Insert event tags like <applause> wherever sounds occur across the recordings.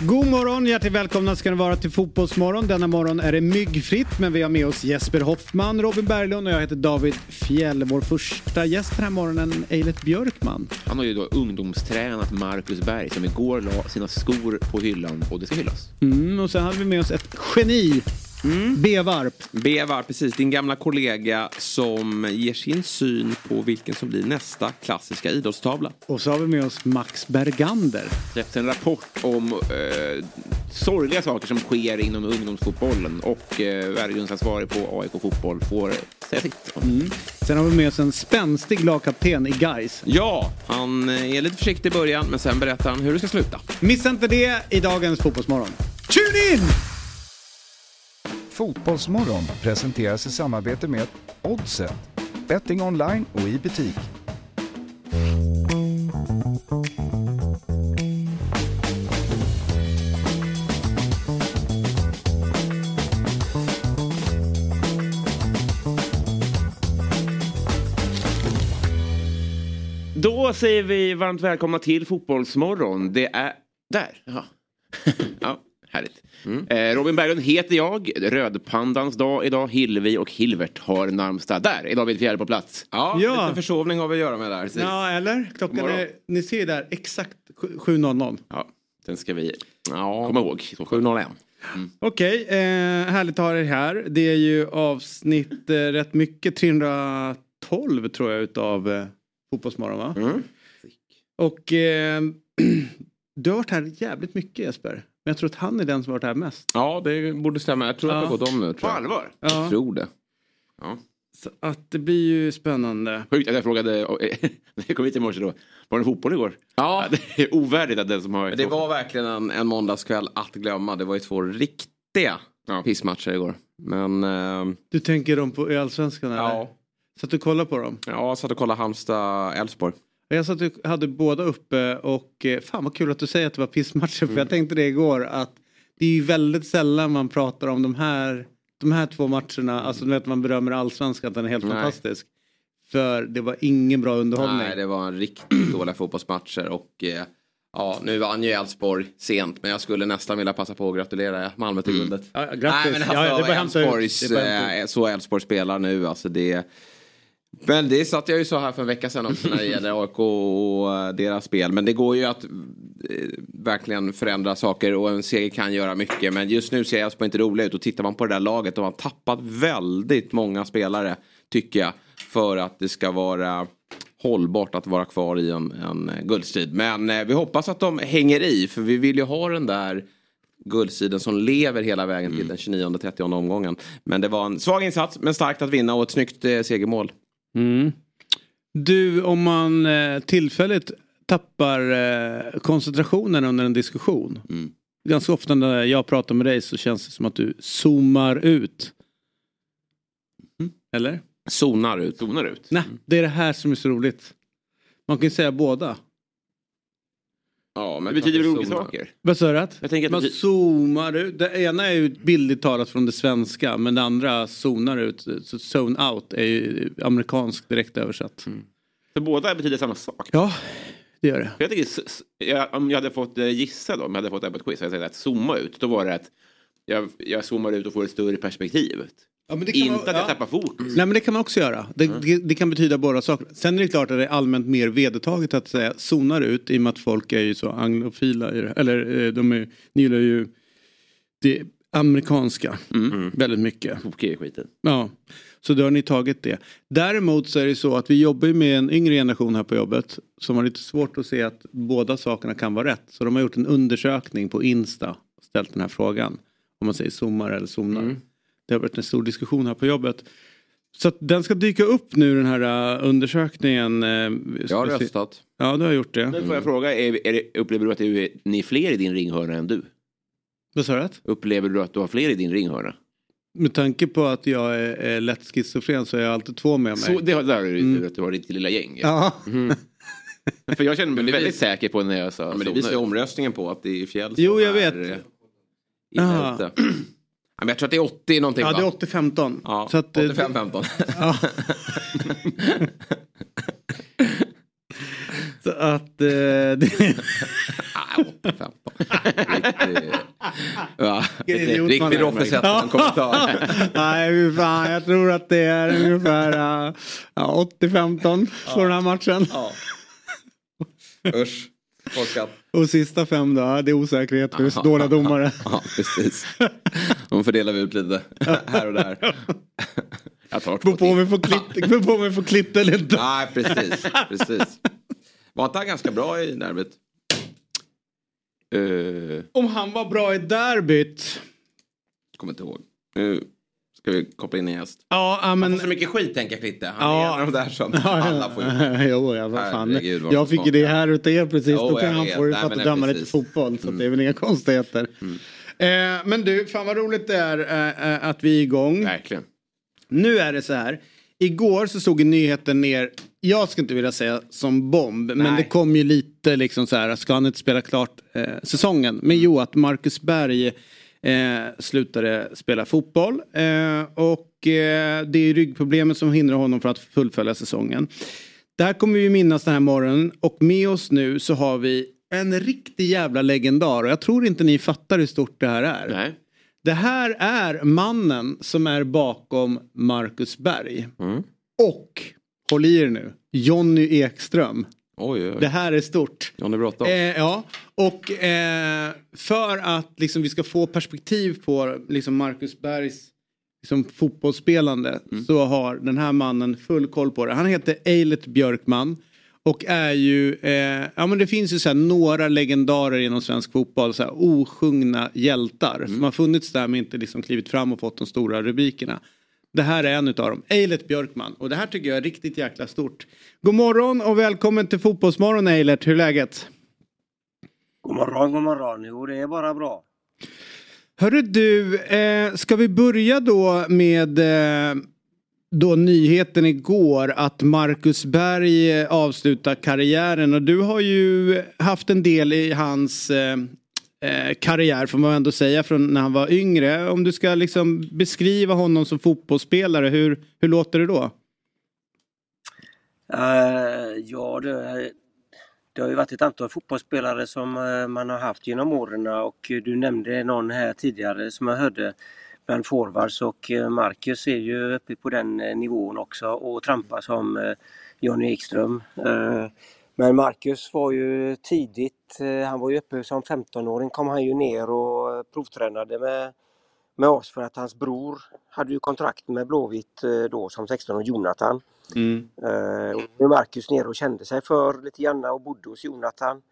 God morgon, hjärtligt välkomna ska ni vara till Fotbollsmorgon. Denna morgon är det myggfritt men vi har med oss Jesper Hoffman, Robin Berglund och jag heter David Fjell. Vår första gäst den här morgonen, Eilert Björkman. Han har ju då ungdomstränat Marcus Berg som igår la sina skor på hyllan och det ska hyllas. Mm, och sen hade vi med oss ett geni, mm. Bevarp. Bevarp, precis. Din gamla kollega som ger sin syn på vilken som blir nästa klassiska idrottstavla. Och så har vi med oss Max Bergander. Släppts en rapport om eh, sorgliga saker som sker inom ungdomsfotbollen och eh, värdegrundsansvarig på AIK Fotboll får säga sitt. Mm. Sen har vi med oss en spänstig lagkapten i Gais. Ja, han är lite försiktig i början men sen berättar han hur det ska sluta. Missa inte det i dagens Fotbollsmorgon. Tune in! Fotbollsmorgon presenteras i samarbete med Oddset, betting online och i butik. Då säger vi varmt välkomna till Fotbollsmorgon. Det är där. Ja. <laughs> ja. Härligt. Mm. Eh, Robin Berglund heter jag. Rödpandans dag idag. Hillevi och Hilvert har namnsdag. Där är David Fjärde på plats. Ja, ja. lite försovning har vi att göra med där. Precis. Ja, eller? Klockan är, ni ser där, exakt 7.00. Ja, den ska vi ja. komma ihåg. 7.01. Mm. Okej, okay, eh, härligt att ha er här. Det är ju avsnitt eh, rätt mycket, 312 tror jag utav eh, Fotbollsmorgon va? Mm. Och eh, <clears throat> du har varit här jävligt mycket Jesper. Men jag tror att han är den som har varit här mest. Ja, det borde stämma. Jag tror ja. att det har gått om nu. På allvar? Ja. Jag tror det. Ja. Så att det blir ju spännande. Sjukt att jag frågade, <laughs> när jag kom hit i morse då, var det fotboll igår? Ja. Det är ovärdigt att den som har... Men det var verkligen en, en måndagskväll att glömma. Det var ju två riktiga ja. pissmatcher igår. Men... Eh... Du tänker dem på i Allsvenskan eller? Ja. Så att du kollar på dem? Ja, jag satt och kollade Halmstad-Elfsborg. Jag satt och hade båda uppe och eh, fan vad kul att du säger att det var pissmatcher mm. för jag tänkte det igår att det är ju väldigt sällan man pratar om de här, de här två matcherna, alltså du vet man berömmer allsvenskan att den är helt Nej. fantastisk. För det var ingen bra underhållning. Nej, det var en riktigt <clears throat> dåliga fotbollsmatcher och eh, Ja, nu vann ju Elfsborg sent men jag skulle nästan vilja passa på att gratulera Malmö till mm. guldet. Ja, grattis. Nej, men alltså, ja, Elfsborgs, eh, så Elfsborg spelar nu, alltså det men det satt jag ju så här för en vecka sedan också när det gäller <laughs> AIK och eh, deras spel. Men det går ju att eh, verkligen förändra saker och en seger kan göra mycket. Men just nu ser Elfsborg inte roliga ut och tittar man på det där laget. De har tappat väldigt många spelare tycker jag. För att det ska vara hållbart att vara kvar i en, en guldstrid. Men eh, vi hoppas att de hänger i för vi vill ju ha den där guldsidan som lever hela vägen till mm. den 29-30 omgången. Men det var en svag insats men starkt att vinna och ett snyggt eh, segermål. Mm. Du, om man eh, tillfälligt tappar eh, koncentrationen under en diskussion. Mm. Ganska ofta när jag pratar med dig så känns det som att du zoomar ut. Mm. Eller? Zonar ut. Zonar ut. Nej, det är det här som är så roligt. Man kan ju säga båda. Ja, men det betyder väl olika saker? Vad sa du? Jag tänker att man zoomar ut. Det ena är ju bildligt talat från det svenska men det andra zonar ut. Så zone out är ju amerikanskt direkt översatt. Mm. Så båda betyder samma sak? Ja, det gör det. Jag tycker, jag, om jag hade fått eh, gissa då, om jag hade fått det på ett quiz, hade jag sagt att zooma ut. Då var det att jag, jag zoomar ut och får ett större perspektiv. Ja, Inte man, att jag ja. tappar fokus. Nej men det kan man också göra. Det, mm. det, det, kan betyda båda saker. Sen är det klart att det är allmänt mer vedertaget att säga zonar ut i och med att folk är ju så anglofila. Eller eh, de är, gillar ju det amerikanska mm. mm. väldigt mycket. Okej skiten. Ja. Så då har ni tagit det. Däremot så är det så att vi jobbar med en yngre generation här på jobbet som har lite svårt att se att båda sakerna kan vara rätt. Så de har gjort en undersökning på Insta och ställt den här frågan. Om man säger zoomar eller zonar. Mm. Det har varit en stor diskussion här på jobbet. Så att den ska dyka upp nu den här uh, undersökningen. Uh, jag har röstat. Ja, du har gjort det. Men får jag fråga, är, är det, upplever du att det är, ni är fler i din ringhörna än du? Vad sa du? Upplever du att du har fler i din ringhörna? Med tanke på att jag är, är lätt schizofren så är jag alltid två med mig. Så det där är det mm. att du har ditt lilla gäng. Ja. Mm. För jag känner mig väldigt säker på när jag sa Men det visar ju omröstningen på att det är fjäll Jo, jag vet. Är men jag tror att det är 80 någonting Ja, det är 80-15. Ja, 85-15. att... <laughs> att eh, det... <laughs> ja, Riktigt Roffe sätter en kommentar. <laughs> Nej, fan, jag tror att det är ungefär ja, 80-15 på den här matchen. Ja. Usch. Forskat. Och sista fem då, det är osäkerhet för dåliga domare. Ja, precis. De fördelar vi ut lite <laughs> här och där. Jag tar Beror på om vi får klipp, på om vi får klipp eller inte. Nej, precis. precis. Var inte han ganska bra i derbyt? Uh... Om han var bra i derbyt? Kommer inte ihåg. Nu ska vi koppla in en gäst. Ja, men... Han får så mycket skit tänker Fritte. Han ja. är en av de där som alla får ju. <laughs> jo, ja, vad fan. Herregud, jag fick ju det här utav er precis. Jo, Då kan han få det för att döma lite fotboll. Så mm. det är väl inga konstigheter. Mm. Eh, men du, fan vad roligt det är eh, eh att vi är igång. Verkligen. Nu är det så här. Igår så stod nyheten ner, jag ska inte vilja säga som bomb, Nej. men det kom ju lite liksom så här, ska han inte spela klart eh, säsongen? Men jo, att Marcus Berg eh, slutade spela fotboll. Eh, och det är ryggproblemet som hindrar honom från att fullfölja säsongen. Det här kommer vi minnas den här morgonen och med oss nu så har vi en riktig jävla legendar och jag tror inte ni fattar hur stort det här är. Nej. Det här är mannen som är bakom Marcus Berg. Mm. Och, håll i er nu, Jonny Ekström. Oj, oj. Det här är stort. Johnny Bråttom. Eh, ja, och eh, för att liksom, vi ska få perspektiv på liksom, Marcus Bergs liksom, fotbollsspelande mm. så har den här mannen full koll på det. Han heter Eilert Björkman. Och är ju, eh, ja men det finns ju så några legendarer inom svensk fotboll, så här, osjungna hjältar mm. som har funnits där men inte liksom klivit fram och fått de stora rubrikerna. Det här är en av dem, Eilert Björkman. Och det här tycker jag är riktigt jäkla stort. God morgon och välkommen till Fotbollsmorgon Eilert, hur är läget? God morgon, god morgon. Jo, det är bara bra. Hörru du, eh, ska vi börja då med eh, då nyheten igår att Marcus Berg eh, avslutar karriären och du har ju haft en del i hans eh, eh karriär får man ändå säga från när han var yngre. Om du ska liksom beskriva honom som fotbollsspelare, hur, hur låter det då? Uh, ja, det, det har ju varit ett antal fotbollsspelare som man har haft genom åren och du nämnde någon här tidigare som jag hörde bland forwards och uh, Marcus är ju uppe på den nivån också och trampar som Johnny Ekström. Men Marcus var ju tidigt, eh, han var ju uppe som 15-åring kom han ju ner och provtränade med, med oss för att hans bror hade ju kontrakt med Blåvitt eh, då som 16 och Jonathan. Mm. Och nu Marcus ner och kände sig för lite grann och bodde hos Jonathan.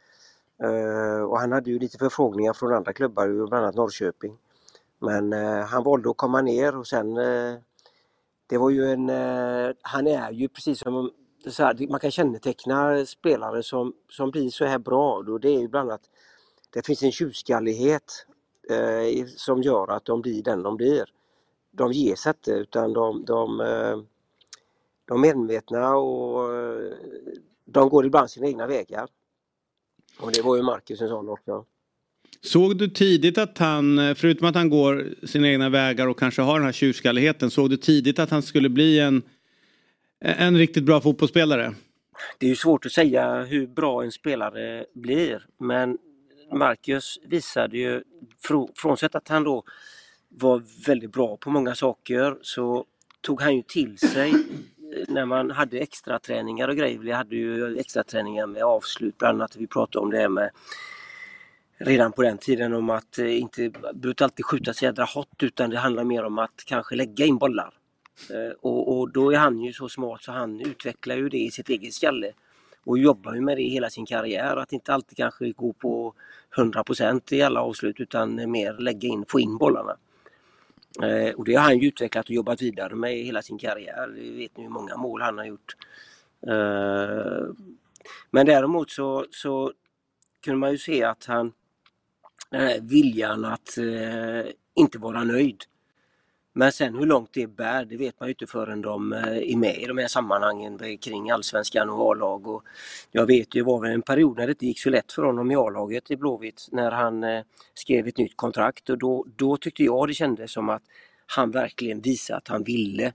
Och han hade ju lite förfrågningar från andra klubbar, bland annat Norrköping. Men eh, han valde att komma ner och sen eh, det var ju en, eh, han är ju precis som så här, man kan känneteckna spelare som, som blir så här bra. Då det är ju bland annat det finns en tjurskallighet eh, som gör att de blir den de blir. De ger sig inte utan de, de, eh, de är medvetna och eh, de går ibland sina egna vägar. Och det var ju Marcus en sån också. Såg du tidigt att han, förutom att han går sina egna vägar och kanske har den här tjurskalligheten, såg du tidigt att han skulle bli en en riktigt bra fotbollsspelare? Det är ju svårt att säga hur bra en spelare blir men Marcus visade ju, frånsett att han då var väldigt bra på många saker så tog han ju till sig när man hade extra träningar och grejer. Vi hade ju extra träningar med avslut bland annat. Vi pratade om det här med redan på den tiden om att eh, inte behöver alltid skjuta så jädra hot utan det handlar mer om att kanske lägga in bollar. Eh, och, och, då är han ju så smart så han utvecklar ju det i sitt eget skalle. Och jobbar ju med det hela sin karriär, att inte alltid kanske gå på 100% i alla avslut utan mer lägga in, få in bollarna. Eh, och det har han ju utvecklat och jobbat vidare med i hela sin karriär. Vi vet nu hur många mål han har gjort. Men däremot så, så kunde man ju se att han, den här viljan att eh, inte vara nöjd. Men sen hur långt det bär, det vet man ju inte förrän de eh, är med i de här sammanhangen kring allsvenskan och A-lag. Och jag vet ju, det var en period när det inte gick så lätt för honom i A-laget i Blåvitt när han skrev ett nytt kontrakt och då, då tyckte jag det kändes som att han verkligen visade att han ville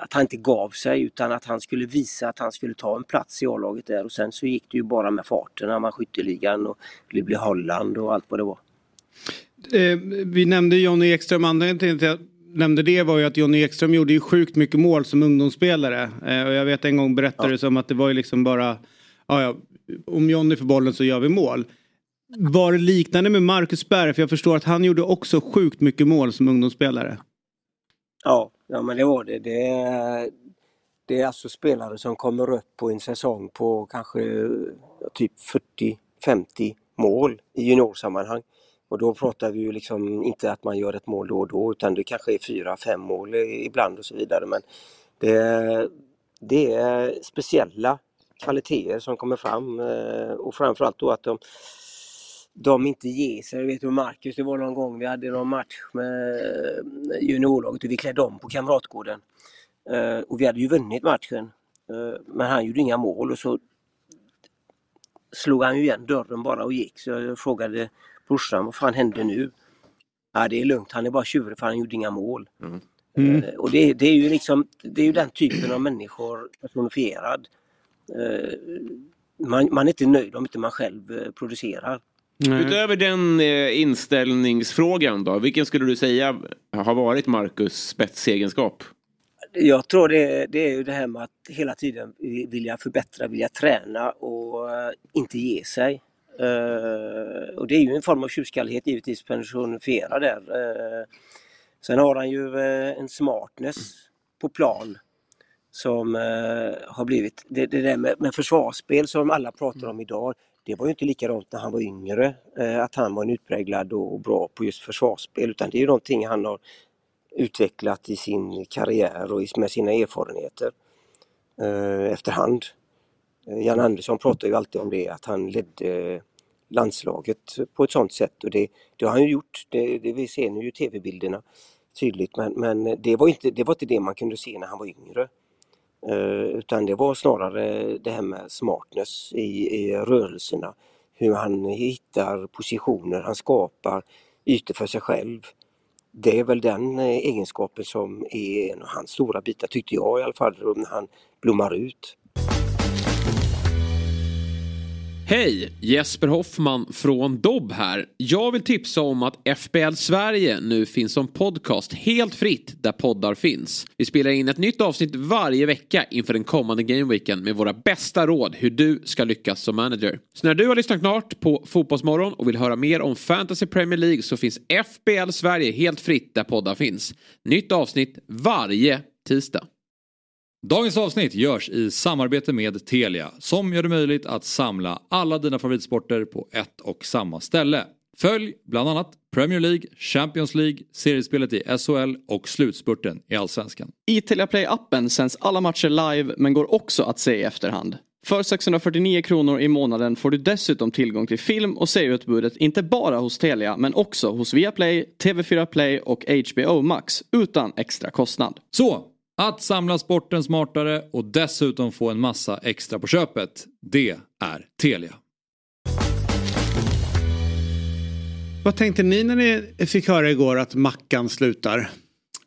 att han inte gav sig utan att han skulle visa att han skulle ta en plats i A-laget där och sen så gick det ju bara med farten när man skytteligan och det blev Holland och allt vad det var. Eh, vi nämnde Jonny Ekström, anledningen till att jag nämnde det var ju att Jonny Ekström gjorde ju sjukt mycket mål som ungdomsspelare. Eh, och jag vet en gång berättade ja. som att det var ju liksom bara, ja, om Jonny får bollen så gör vi mål. Var det liknande med Marcus Berg? För jag förstår att han gjorde också sjukt mycket mål som ungdomsspelare. Ja, ja men det var det. Det är, det är alltså spelare som kommer upp på en säsong på kanske typ 40-50 mål i juniorsammanhang. Och då pratar vi ju liksom inte att man gör ett mål då och då utan det kanske är fyra, fem mål ibland och så vidare. Men det, det är speciella kvaliteter som kommer fram eh, och framförallt då att de de inte ger sig. Jag vet med Marcus, det var någon gång vi hade någon match med juniorlaget och vi klädde om på Kamratgården. Uh, och vi hade ju vunnit matchen. Uh, men han gjorde inga mål och så slog han ju igen dörren bara och gick. Så jag frågade brorsan, vad fan hände nu? Ja, det är lugnt, han är bara tjurig för han gjorde inga mål. Mm. Mm. Och det, det, är ju liksom, det är ju den typen av människor personifierad. Man, man, är inte nöjd om inte man själv producerar. Nej. Utöver den eh, inställningsfrågan då, vilken skulle du säga har varit Marcus spetsegenskap? Jag tror det, det är ju det här med att hela tiden vilja förbättra, vilja träna och uh, inte ge sig. Uh, och det är ju en form av tjurskallighet givetvis personifierad där. Uh, sen har han ju en smartness på plan som har blivit, det, det där med, med försvarsspel som alla pratar om idag, det var ju inte likadant när han var yngre, eh, att han var en utpräglad och bra på just försvarsspel utan det är ju någonting han har utvecklat i sin karriär och med sina erfarenheter eh, efterhand. Eh, Jan Andersson pratar ju alltid om det, att han ledde landslaget på ett sådant sätt och det, det har han ju gjort. Det, det vi ser nu i tv-bilderna tydligt men, men det, var inte, det var inte det man kunde se när han var yngre. Eh, utan det var snarare det här med smartness i, i rörelserna. Hur han hittar positioner, han skapar ytor för sig själv. Det är väl den eh, egenskapen som är en av hans stora bitar, tyckte jag i alla fall, när han blommar ut. Hej! Jesper Hoffman från Dobb här. Jag vill tipsa om att FBL Sverige nu finns som podcast helt fritt där poddar finns. Vi spelar in ett nytt avsnitt varje vecka inför den kommande gameweeken med våra bästa råd hur du ska lyckas som manager. Så när du har lyssnat klart på Fotbollsmorgon och vill höra mer om Fantasy Premier League så finns FBL Sverige helt fritt där poddar finns. Nytt avsnitt varje tisdag. Dagens avsnitt görs i samarbete med Telia som gör det möjligt att samla alla dina favoritsporter på ett och samma ställe. Följ bland annat Premier League, Champions League, seriespelet i SHL och slutspurten i Allsvenskan. I Telia Play-appen sänds alla matcher live men går också att se i efterhand. För 649 kronor i månaden får du dessutom tillgång till film och serieutbudet inte bara hos Telia men också hos Viaplay, TV4 Play och HBO Max utan extra kostnad. Så, att samla sporten smartare och dessutom få en massa extra på köpet, det är Telia. Vad tänkte ni när ni fick höra igår att Mackan slutar?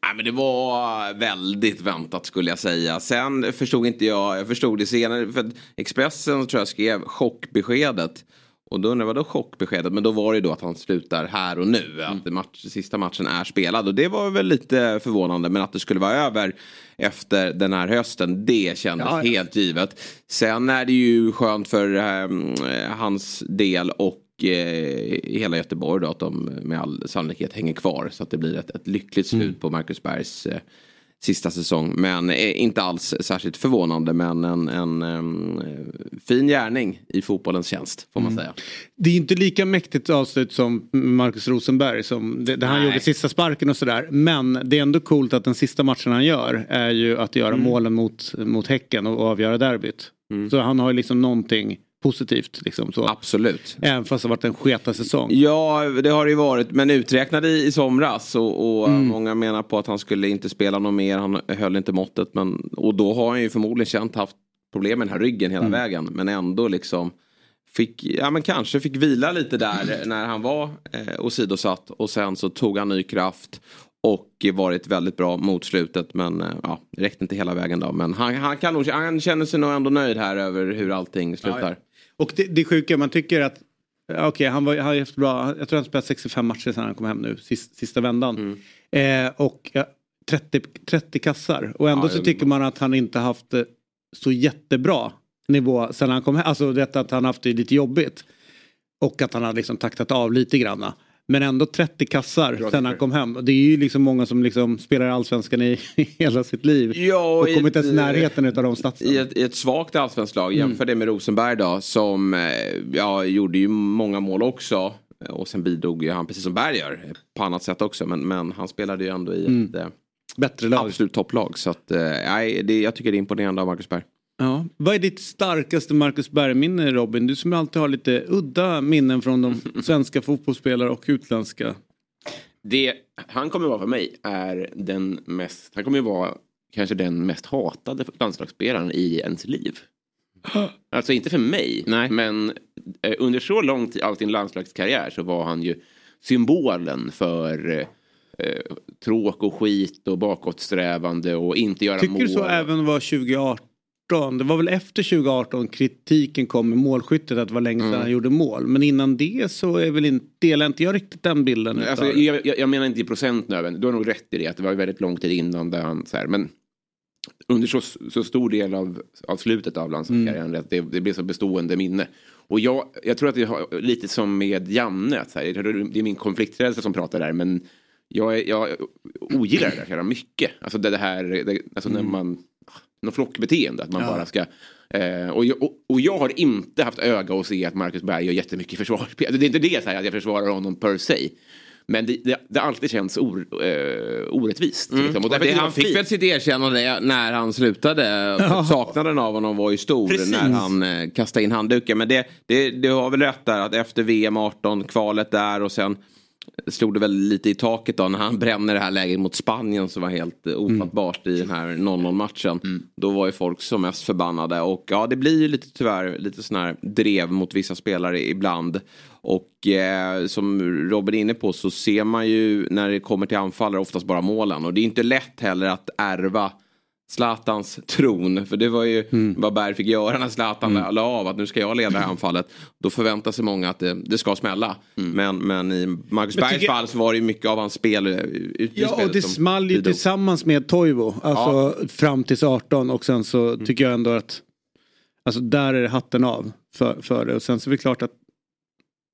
Nej, men det var väldigt väntat skulle jag säga. Sen förstod inte jag, jag förstod det senare. För Expressen tror jag skrev chockbeskedet. Och då undrar jag, vadå chockbeskedet? Men då var det då att han slutar här och nu. Mm. Att match, sista matchen är spelad. Och det var väl lite förvånande. Men att det skulle vara över efter den här hösten. Det kändes ja, ja. helt givet. Sen är det ju skönt för eh, hans del och eh, hela Göteborg då att de med all sannolikhet hänger kvar. Så att det blir ett, ett lyckligt slut mm. på Marcus Bergs eh, sista säsong. Men inte alls särskilt förvånande men en, en, en, fin gärning i fotbollens tjänst får man mm. säga. Det är inte lika mäktigt avslut som Marcus Rosenberg som det, det han gjorde sista sparken och sådär. Men det är ändå coolt att den sista matchen han gör är ju att göra mm. målen mot, mot Häcken och avgöra derbyt. Mm. Så han har ju liksom någonting positivt. Liksom, så. Absolut. Även fast det har varit en sketa säsong. Ja, det har det ju varit. Men uträknade i, i somras. Och, och mm. många menar på att han skulle inte spela något mer. Han höll inte måttet. Men, och då har han ju förmodligen känt haft problem med den här ryggen hela mm. vägen. Men ändå liksom fick, ja men kanske fick vila lite där när han var eh, åsidosatt. Och sen så tog han ny kraft. Och varit väldigt bra mot slutet men eh, ja, räckte inte hela vägen då. Men han, han, kan nog, han känner sig nog ändå nöjd här över hur allting slutar. Ja, ja. Och det, det sjuka, man tycker att Okej, okay, han var, han bra. Jag tror han spelat 65 matcher sedan han kom hem nu, sista, sista vändan. Mm. Eh, och 30, 30 kassar. Och ändå ja, så tycker man att han inte haft så jättebra nivå sen han kom hem. Alltså detta att han haft det lite jobbigt. Och att han har liksom taktat av lite granna. Men ändå 30 kassar sen han kom hem. Det är ju liksom många som liksom spelar allsvenskan i, <laughs> hela sitt liv. Ja, och kommit ens i närheten av de statserna. I ett, I ett svagt allsvenskt lag, jämför mm. det med Rosenberg då. Som eh, ja, gjorde ju många mål också. Och sen bidrog ju han, precis som Berg gör, på annat sätt också. Men, men han spelade ju ändå i mm. ett eh, Bättre lag. absolut topplag. Så att, eh, det, jag tycker det är imponerande av Marcus Berg. Ja. Vad är ditt starkaste Marcus Berg-minne Robin? Du som alltid har lite udda minnen från de <laughs> svenska fotbollsspelare och utländska. Det han kommer vara för mig är den mest, han kommer vara kanske den mest hatade landslagsspelaren i ens liv. <gasps> Alltså inte för mig, Nej. men eh, under så lång tid av sin landslagskarriär så var han ju symbolen för eh, tråk och skit och bakåtsträvande och inte göra Tycker mål. Tycker du så även var 2018? 2018, det var väl efter 2018 kritiken kom med målskyttet att det var länge sedan mm. han gjorde mål. Men innan det så är väl inte, delar inte jag riktigt den bilden. Alltså, jag, jag, jag, menar inte i procent nödvändigt, du har nog rätt i det att det var väldigt lång tid innan där han så här, men under så, så stor del av, av slutet av landslagskarriären mm. det, det blev så bestående minne. Och jag, jag tror att det har lite som med Janne, att så här, det är min konflikträdsla som pratar där men jag, jag ogillar det där mycket. Alltså det, det här, det, alltså mm. när man något flockbeteende. Att man ja. bara ska... Eh, och, jag, och, och, jag har inte haft öga att se att Marcus Berg gör jättemycket försvarsspel. Det är inte det så här, att jag försvarar honom per se. Men det, det, det har alltid känts or, uh, orättvist. Mm. Liksom. det, han fick väl sitt erkännande när han slutade. Ja. Saknaden av honom var ju stor Precis. när han uh, kastade in handduken. Men det, det, du har väl rätt där att efter VM 18, kvalet där och sen slog det väl lite i taket då när han <laughs> bränner det här läget mot Spanien som var helt eh, ofattbart mm. i den här 0-0 matchen. Mm. Då var ju folk som mest förbannade och ja det blir ju lite tyvärr lite sån här drev mot vissa spelare ibland. Och eh, som Robin är inne på så ser man ju när det kommer till anfallare oftast bara målen och det är inte lätt heller att ärva Zlatans tron. För det var ju mm. vad Berg fick göra när Zlatan mm. la av att nu ska jag leda anfallet. Då förväntar sig många att det, det ska smälla. Mm. Men, men i Marcus Bergs tycker... fall så var det ju mycket av hans spel. Eh, ja och det small ju tillsammans med Toivo. Alltså ja. fram till 18 och sen så mm. tycker jag ändå att Alltså där är det hatten av för, för det. Och sen så är det klart att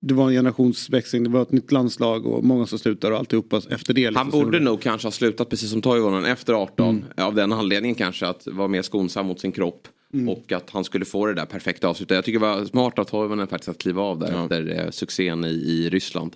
det var en generationsväxling, det var ett nytt landslag och många som slutar och alltihopa efter det. Han borde nog kanske ha slutat precis som Toivonen efter 18. Mm. Av den anledningen kanske att vara mer skonsam mot sin kropp. Mm. Och att han skulle få det där perfekta avslutet. Jag tycker det var smart av Toivonen faktiskt att kliva av där ja. efter eh, succén i, i Ryssland.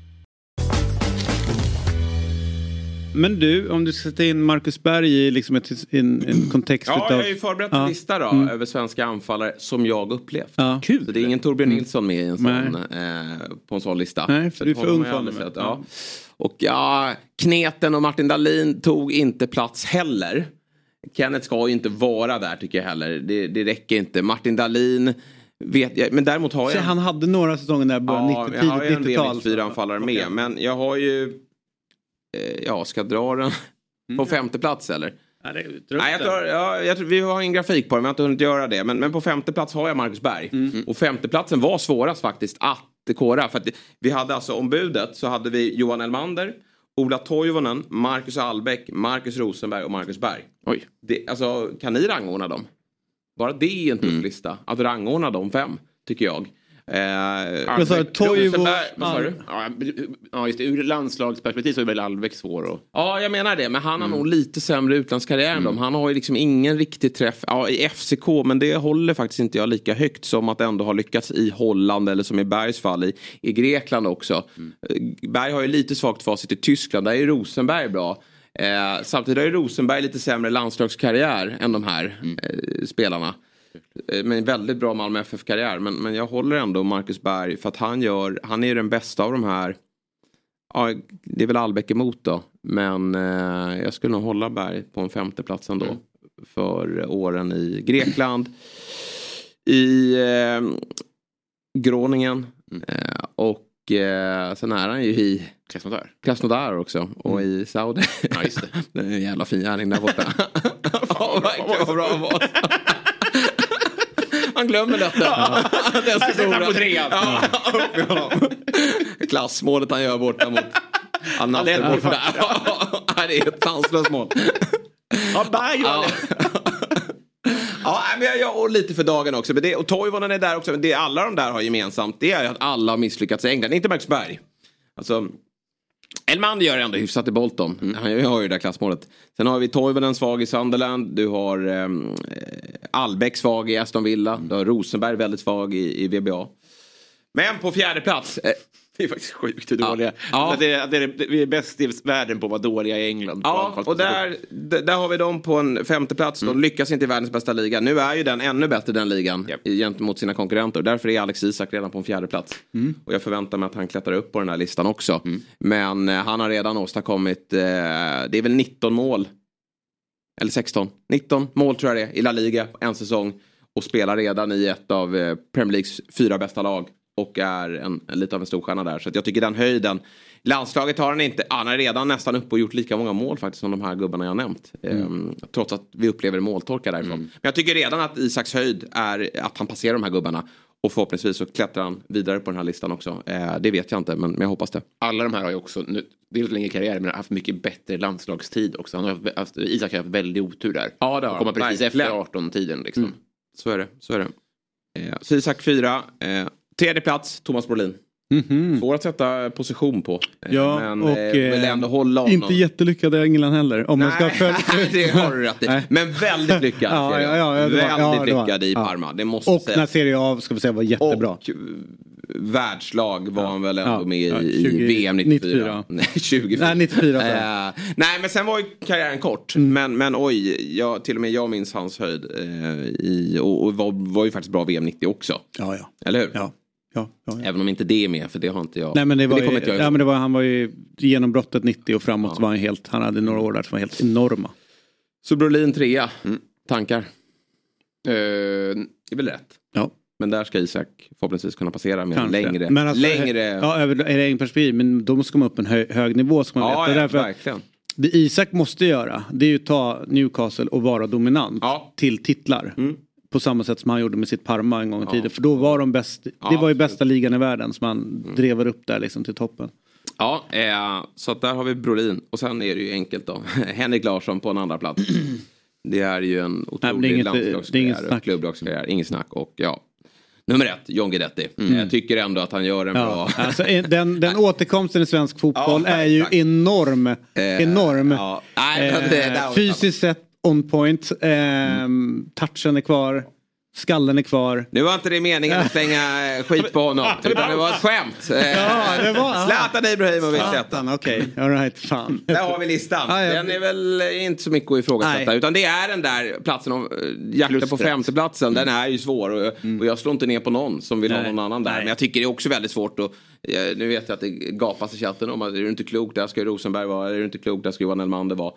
Men du, om du ska sätta in Marcus Berg i liksom ett, en, en kontext Ja, utav... jag har ju förberett en ja. lista då mm. över svenska anfallare som jag upplevt. Ja. Kul! Så det är ingen Torbjörn mm. Nilsson med i en sån, eh, på en sån lista. Nej, för du är för ung för ja. ja. Och ja, Kneten och Martin Dahlin tog inte plats heller. Kenneth ska ju inte vara där tycker jag heller. Det, det räcker inte. Martin Dahlin vet jag, men däremot har jag... Så han hade några säsonger där början ja, 90, tidigt 90-tal. Jag har ju en anfallare med. Okay. Men jag har ju ja, ska dra den på mm. femte plats eller? Ja, Nej, jag tror, ja, jag tror, vi har en grafik på det, vi har inte hunnit göra det. Men, men på femte plats har jag Marcus Berg. Mm. Och femteplatsen var svårast faktiskt att kora. För att vi hade alltså ombudet så hade vi Johan Elmander, Ola Toivonen, Marcus Albeck, Marcus Rosenberg och Marcus Berg. Oj. Det, alltså, kan ni rangordna dem? Bara det är en tuff mm. lista. Att rangordna de fem, tycker jag. Eh, Vad sa du? Toivo? Rosenberg, vad sa du? Ja, just det. Ur landslagsperspektiv så är väl Albeck svår att... Ja, jag menar det. Men han har nog lite sämre utlandskarriär än dem. Han har ju liksom ingen riktig träff ja, i FCK. Men det håller faktiskt inte jag lika högt som att ändå ha lyckats i Holland eller som i Bergs fall i, i Grekland också. Berg har ju lite svagt facit i Tyskland. Där är Rosenberg bra. Eh, samtidigt har ju Rosenberg lite sämre landslagskarriär än de här eh, spelarna. Eh, Men väldigt bra Malmö FF-karriär. Men, men jag håller ändå Marcus Berg för att han gör, han är den bästa av de här. Ja, det är väl Albeck emot då. Men eh, jag skulle nog hålla Berg på en femte plats ändå. För åren i Grekland. I eh, Groningen. Eh, och eh, sen är han ju i Krasnodar. Krasnodar också. Och i Saudi. Ja, just det. <laughs> det är en jävla fin gärning där borta. <laughs> Fan, vad bra han var. Man glömmer detta. Ja. Den Sätter han på trean. Ja, upp med honom. Klassmålet han gör borta mot Al-Nassr borta. Ja, <laughs> det är ett sanslöst mål. Ja, Berg Ja. <laughs> Ja, men jag, jag, och lite för dagen också. Men det, och Toivonen är där också. Men det alla de där har gemensamt det är att alla har misslyckats i England. Inte Max Berg. Alltså, Elmander gör det ändå hyfsat i Bolton. Han har ju det där klassmålet. Sen har vi Toivonen svag i Sunderland. Du har um, Albeck svag i Aston Villa. Du har Rosenberg väldigt svag i, i VBA. Men på fjärde plats. Eh, är faktiskt sjukt hur dåliga. Ja. Att det, det är, vi är bäst i världen på att vara dåliga i England. Ja, och där, där har vi dem på en femte plats. De lyckas inte i världens bästa liga. Nu är ju den ännu bättre den ligan i- gentemot sina konkurrenter. Därför är Alex Isak redan på en fjärde plats. Och jag förväntar mig att han klättrar upp på den här listan också. Men eh, han har redan åstadkommit, eh, det är väl 19 mål. Eller 16. 19 mål tror jag det är i La Liga en säsong. Och spelar redan i ett av eh, Premier Leagues fyra bästa lag. Och är en, en, lite av en storstjärna där. Så jag tycker den höjden. Landslaget har han inte. Han är redan nästan uppe och gjort lika många mål faktiskt som de här gubbarna jag nämnt. Ehm, trots att vi upplever måltorka därifrån. Men jag tycker redan att Isaks höjd är att han passerar de här gubbarna. Och förhoppningsvis så klättrar han vidare på den här listan också. Eh, det vet jag inte men, men jag hoppas det. Alla de här har ju också, nu, lite längre karriär, men har haft mycket bättre landslagstid också. Han har haft, haft, Isak har haft väldigt otur där. Ja, det har han. precis Verkligen. efter 18-tiden liksom. Mm. Så är det. Så är det. Eh, så Isak fyra. Eh, tredje plats, Thomas Brolin. Svår att sätta position på. Eh, Ja, men och, eh, eh. Inte jättelyckad i England heller. Om man ska Nej, följa... <laughs> det har du rätt i. Nej. Men väldigt lyckad. <laughs> Ja, ja, ja, var- väldigt var- lyckad i. Parma. Det måste Och sägas. när Serie A ska vi säga var jättebra. Och eh, världslag var han väl ändå med i, ja, i 20 VM 94. 94. Nej, 24. Nej, 94, så. Eh, nej, men sen var ju karriären kort. Mm. Men, men oj, jag, till och med jag minns hans höjd. Eh, i, och och var, var ju faktiskt bra VM 90 också. Ja, ja. Eller hur? ja. Ja, ja, ja. Även om inte det är med, för det har inte jag. Nej men det var, kommer ju, inte jag ja, men det var, han var ju genombrottet 90 och framåt var han helt, han hade några år där som var helt enorma. Så Brolin trea. Mm. Tankar? Eh, Det är väl rätt. Ja, Men där ska Isak förhoppningsvis kunna passera med kanske. längre. Men alltså, längre. Ja, över är det egen perspektiv, men då ska man upp en hö, hög nivå ska man ja, veta. ja, Därför verkligen. det Isak måste göra, det är ju ta Newcastle och vara dominant Ja. till titlar. Mm. På samma sätt som han gjorde med sitt Parma en gång i Ja. tiden. För då var de bäst, det Ja, var ju bästa ligan i världen som han drev upp där liksom till toppen. Ja, eh, så att där har vi Brolin. Och sen är det ju enkelt då. <laughs> Henrik Larsson på en andra plats. Det är ju en det otrolig det landslagskarriär och klubblagskarriär. Inget snack. Och ja, nummer ett, John Guidetti. Jag tycker ändå att han gör en Ja, bra... alltså, den, <laughs> den återkomsten i svensk fotboll Ja, är ju enorm. Eh, enorm. Ja. Det, Eh, fysiskt sett on point. Eh, Touchen är kvar. Skallen är kvar. Nu var inte det meningen att slänga eh, skit på honom. <laughs> Utan det var ett skämt. Eh, Ja, det var- Zlatan Ibrahimovic. Satan, okej. Alright, fan. Där har vi listan. Ja, ja. Den är väl inte så mycket att ifrågasätta. Nej. Utan det är den där platsen, om, eh, jakten på femteplatsen. Den är ju svår. Och, och jag slår inte ner på någon som vill ha Nej. någon annan där. Nej. Men jag tycker det är också väldigt svårt. att eh, nu vet jag att det gapas i chatten om att är du inte klok, där ska ju Rosenberg vara. Är du inte klok, där ska Johan Elmander vara.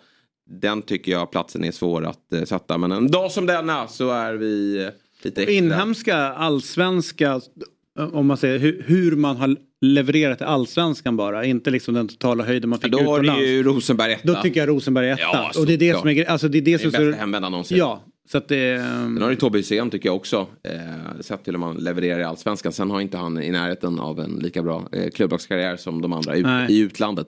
Den tycker jag platsen är svår att eh, sätta. Men en dag som denna så är vi eh, lite extra. Inhemska, allsvenska, om man säger hur, hur man har levererat i allsvenskan bara. Inte liksom den totala höjden man fick Då har utomlands. du ju Rosenberg etta. Då tycker jag Rosenberg är etta. Ja, och det är det såklart. som är alltså det är det, det är som bästa hemvändan någonsin. Ja, så att det... Sen har du Tobbe Hysén tycker jag också. Eh, sett till hur man levererar i allsvenskan. Sen har inte han i närheten av en lika bra eh, klubblagskarriär som de andra Nej. i utlandet.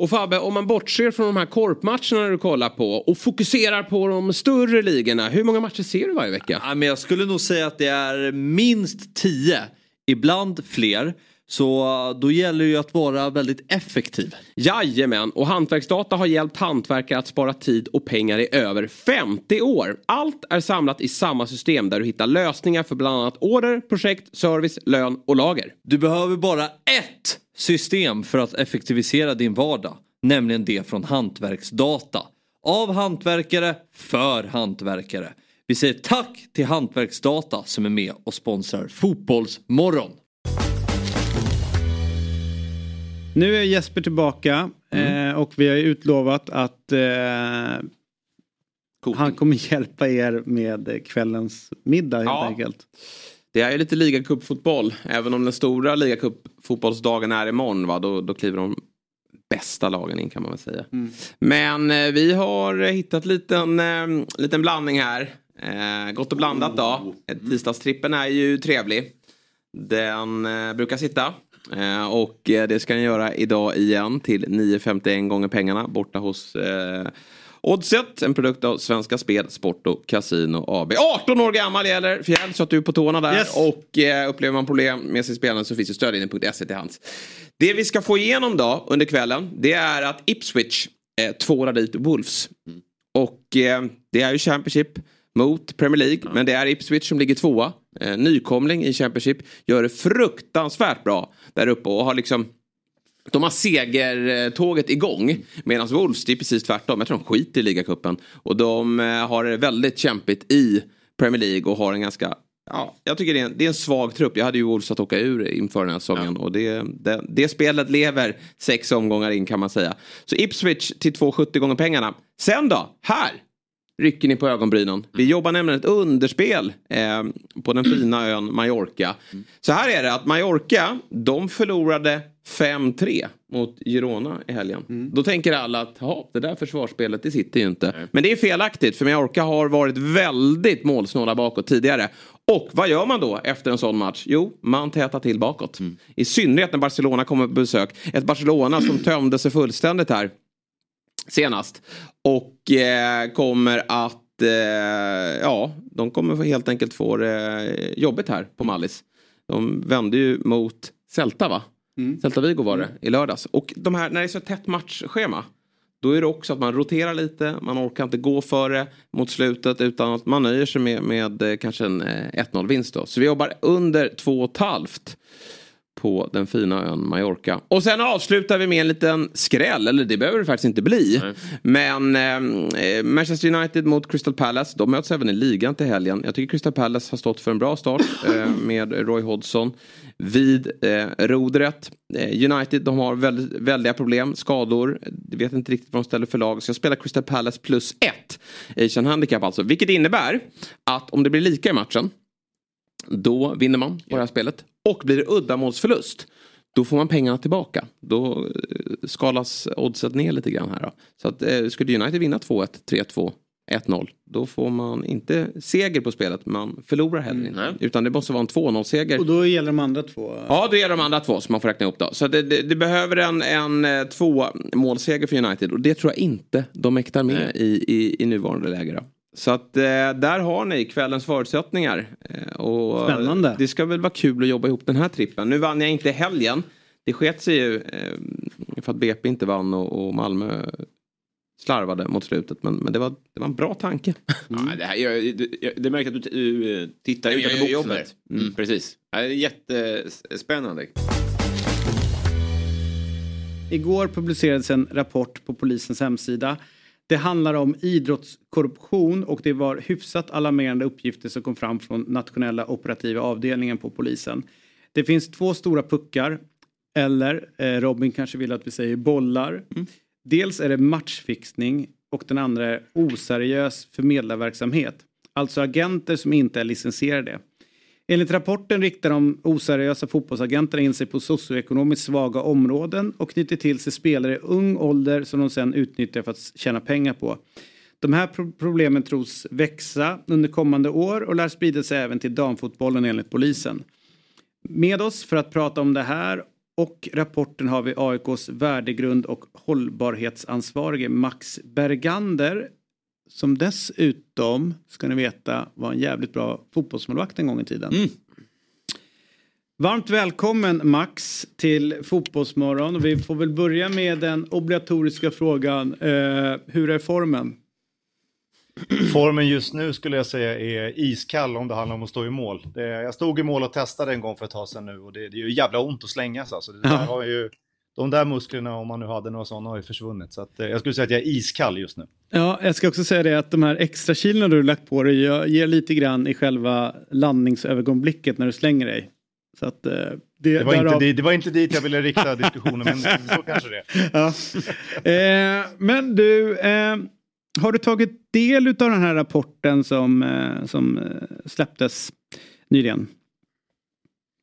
Och Fabbe, om man bortser från de här korpmatcherna du kollar på och fokuserar på de större ligorna. Hur många matcher ser du varje vecka? Ja, men jag skulle nog säga att det är minst tio. Ibland fler. Så då gäller det ju att vara väldigt effektiv. Jajamän, och Hantverksdata har hjälpt hantverkare att spara tid och pengar i över 50 år. Allt är samlat i samma system där du hittar lösningar för bland annat order, projekt, service, lön och lager. Du behöver bara ett system för att effektivisera din vardag. Nämligen det från Hantverksdata. Av hantverkare, för hantverkare. Vi säger tack till Hantverksdata som är med och sponsrar Fotbollsmorgon. Nu är Jesper tillbaka eh, och vi har utlovat att eh, han kommer hjälpa er med kvällens middag helt Ja. enkelt. Det är ju lite ligacupfotboll. Även om den stora ligacupfotbollsdagen är imorgon. Va? Då, då kliver de bästa lagen in kan man väl säga. Men eh, vi har hittat liten, eh, liten blandning här. Eh, gott och blandat då. Eh, Tisdagstrippen är ju trevlig. Den eh, brukar sitta. Eh, och eh, det ska den göra idag igen till 9,51 gånger pengarna borta hos Oddset, en produkt av Svenska Spel, Sport och Casino AB. 18 år gammal gäller Fjäll, så att du är på tårna där. Och eh, upplever man problem med sitt spelande så finns ju stödlinjen.se till hands. Det vi ska få igenom då under kvällen, det är att Ipswich eh, tvålar dit Wolves. Och eh, det är ju Championship mot Premier League. Men det är Ipswich som ligger tvåa. Eh, nykomling i Championship. Gör det fruktansvärt bra där uppe och har liksom de har segertåget igång. Medan Wolves, det är precis tvärtom. Jag tror de skiter i ligacupen. Och de eh, har det väldigt kämpigt i Premier League och har en ganska Ja, jag tycker det är, en, det är en svag trupp. Jag hade ju Wolves att åka ur inför den här säsongen. Och det, det, det spelet lever sex omgångar in kan man säga. Så Ipswich till 2,70 gånger pengarna. Sen då, här rycker ni på ögonbrynen. Vi jobbar nämligen ett underspel eh, på den fina ön Mallorca. Så här är det att Mallorca, de förlorade 5-3 mot Girona i helgen. Då tänker alla att det där försvarsspelet det sitter ju inte. Men det är felaktigt för Mallorca har varit väldigt målsnåla bakåt tidigare. Och vad gör man då efter en sån match? Jo, man tätar till bakåt. I synnerhet när Barcelona kommer på besök. Ett Barcelona som <clears throat> tömde sig fullständigt här senast. Och eh, kommer att, eh, ja, de kommer helt enkelt få det jobbigt här på Mallis. De vände ju mot Celta va? Celta Vigo var det i lördags. Och de här, när det är så tätt matchschema. Då är det också att man roterar lite, man orkar inte gå för det mot slutet utan att man nöjer sig med, med eh, kanske en eh, 1-0 vinst då. Så vi jobbar under 2,5 på den fina ön Mallorca. Och sen avslutar vi med en liten skräll, eller det behöver det faktiskt inte bli. Men eh, Manchester United mot Crystal Palace, de möts även i ligan till helgen. Jag tycker Crystal Palace har stått för en bra start <laughs> eh, med Roy Hodgson vid eh, rodret. Eh, United de har väldigt, väldiga problem, skador. Jag vet inte riktigt vad de ställer för lag. Så jag spelar Crystal Palace plus ett. Asian Handicap alltså. Vilket innebär att om det blir lika i matchen då vinner man på det här spelet. Och blir det uddamålsförlust. Då får man pengarna tillbaka. Då eh, skalas oddset ner lite grann här. Då. Så att, eh, skulle United vinna 2-1, 3-2, 1-0. Då får man inte seger på spelet. Man förlorar heller inte. Utan det måste vara en 2-0 seger. Och då gäller de andra två. Ja, då är det de andra två som man får räkna ihop då. Så det, det, det behöver en, en eh, två målseger för United och det tror jag inte de mäktar med i, i, i nuvarande läge. Då. Så att eh, där har ni kvällens förutsättningar. Eh, och Spännande. Det ska väl vara kul att jobba ihop den här trippen. Nu vann jag inte helgen. Det sket sig ju eh, för att BP inte vann och, och Malmö slarvade mot slutet. Men, men det, var, det var en bra tanke. <laughs> Ja, det, här, jag, det, det märker att du, du eh, tittar Jag utanför boxen. jobbet. där. Mm, precis. Ja, det är jättespännande. Igår publicerades en rapport på polisens hemsida. Det handlar om idrottskorruption och det var hyfsat alarmerande uppgifter som kom fram från nationella operativa avdelningen på polisen. Det finns två stora puckar, eller eh, Robin kanske vill att vi säger bollar. Dels är det matchfixning och den andra är oseriös förmedlarverksamhet. alltså agenter som inte är licensierade. Enligt rapporten riktar de oseriösa fotbollsagenterna in sig på socioekonomiskt svaga områden och knyter till sig spelare i ung ålder som de sedan utnyttjar för att tjäna pengar på. De här problemen tros växa under kommande år och lär sprida sig även till damfotbollen enligt polisen. Med oss för att prata om det här och rapporten har vi AIKs värdegrund och hållbarhetsansvarige Max Bergander. Som dessutom, ska ni veta, var en jävligt bra fotbollsmålvakt en gång i tiden. Mm. Varmt välkommen Max till Fotbollsmorgon. Vi får väl börja med den obligatoriska frågan. Eh, hur är formen? Formen just nu skulle jag säga är iskall om det handlar om att stå i mål. Det, jag stod i mål och testade en gång för ett tag sedan nu och det, det är ju jävla ont att slängas alltså. Det där har ju, de där musklerna, om man nu hade några sådana, har ju försvunnit. Så att, eh, jag skulle säga att jag är iskall just nu. Ja, jag ska också säga det att de här extra kilona du lagt på dig ger lite grann i själva landningsögonblicket när du slänger dig. Så att, eh, det, det, var inte dit, det var inte dit jag ville rikta diskussionen, men så kanske det <laughs> ja. eh, Men du, eh, har du tagit del av den här rapporten som, eh, som eh, släpptes nyligen?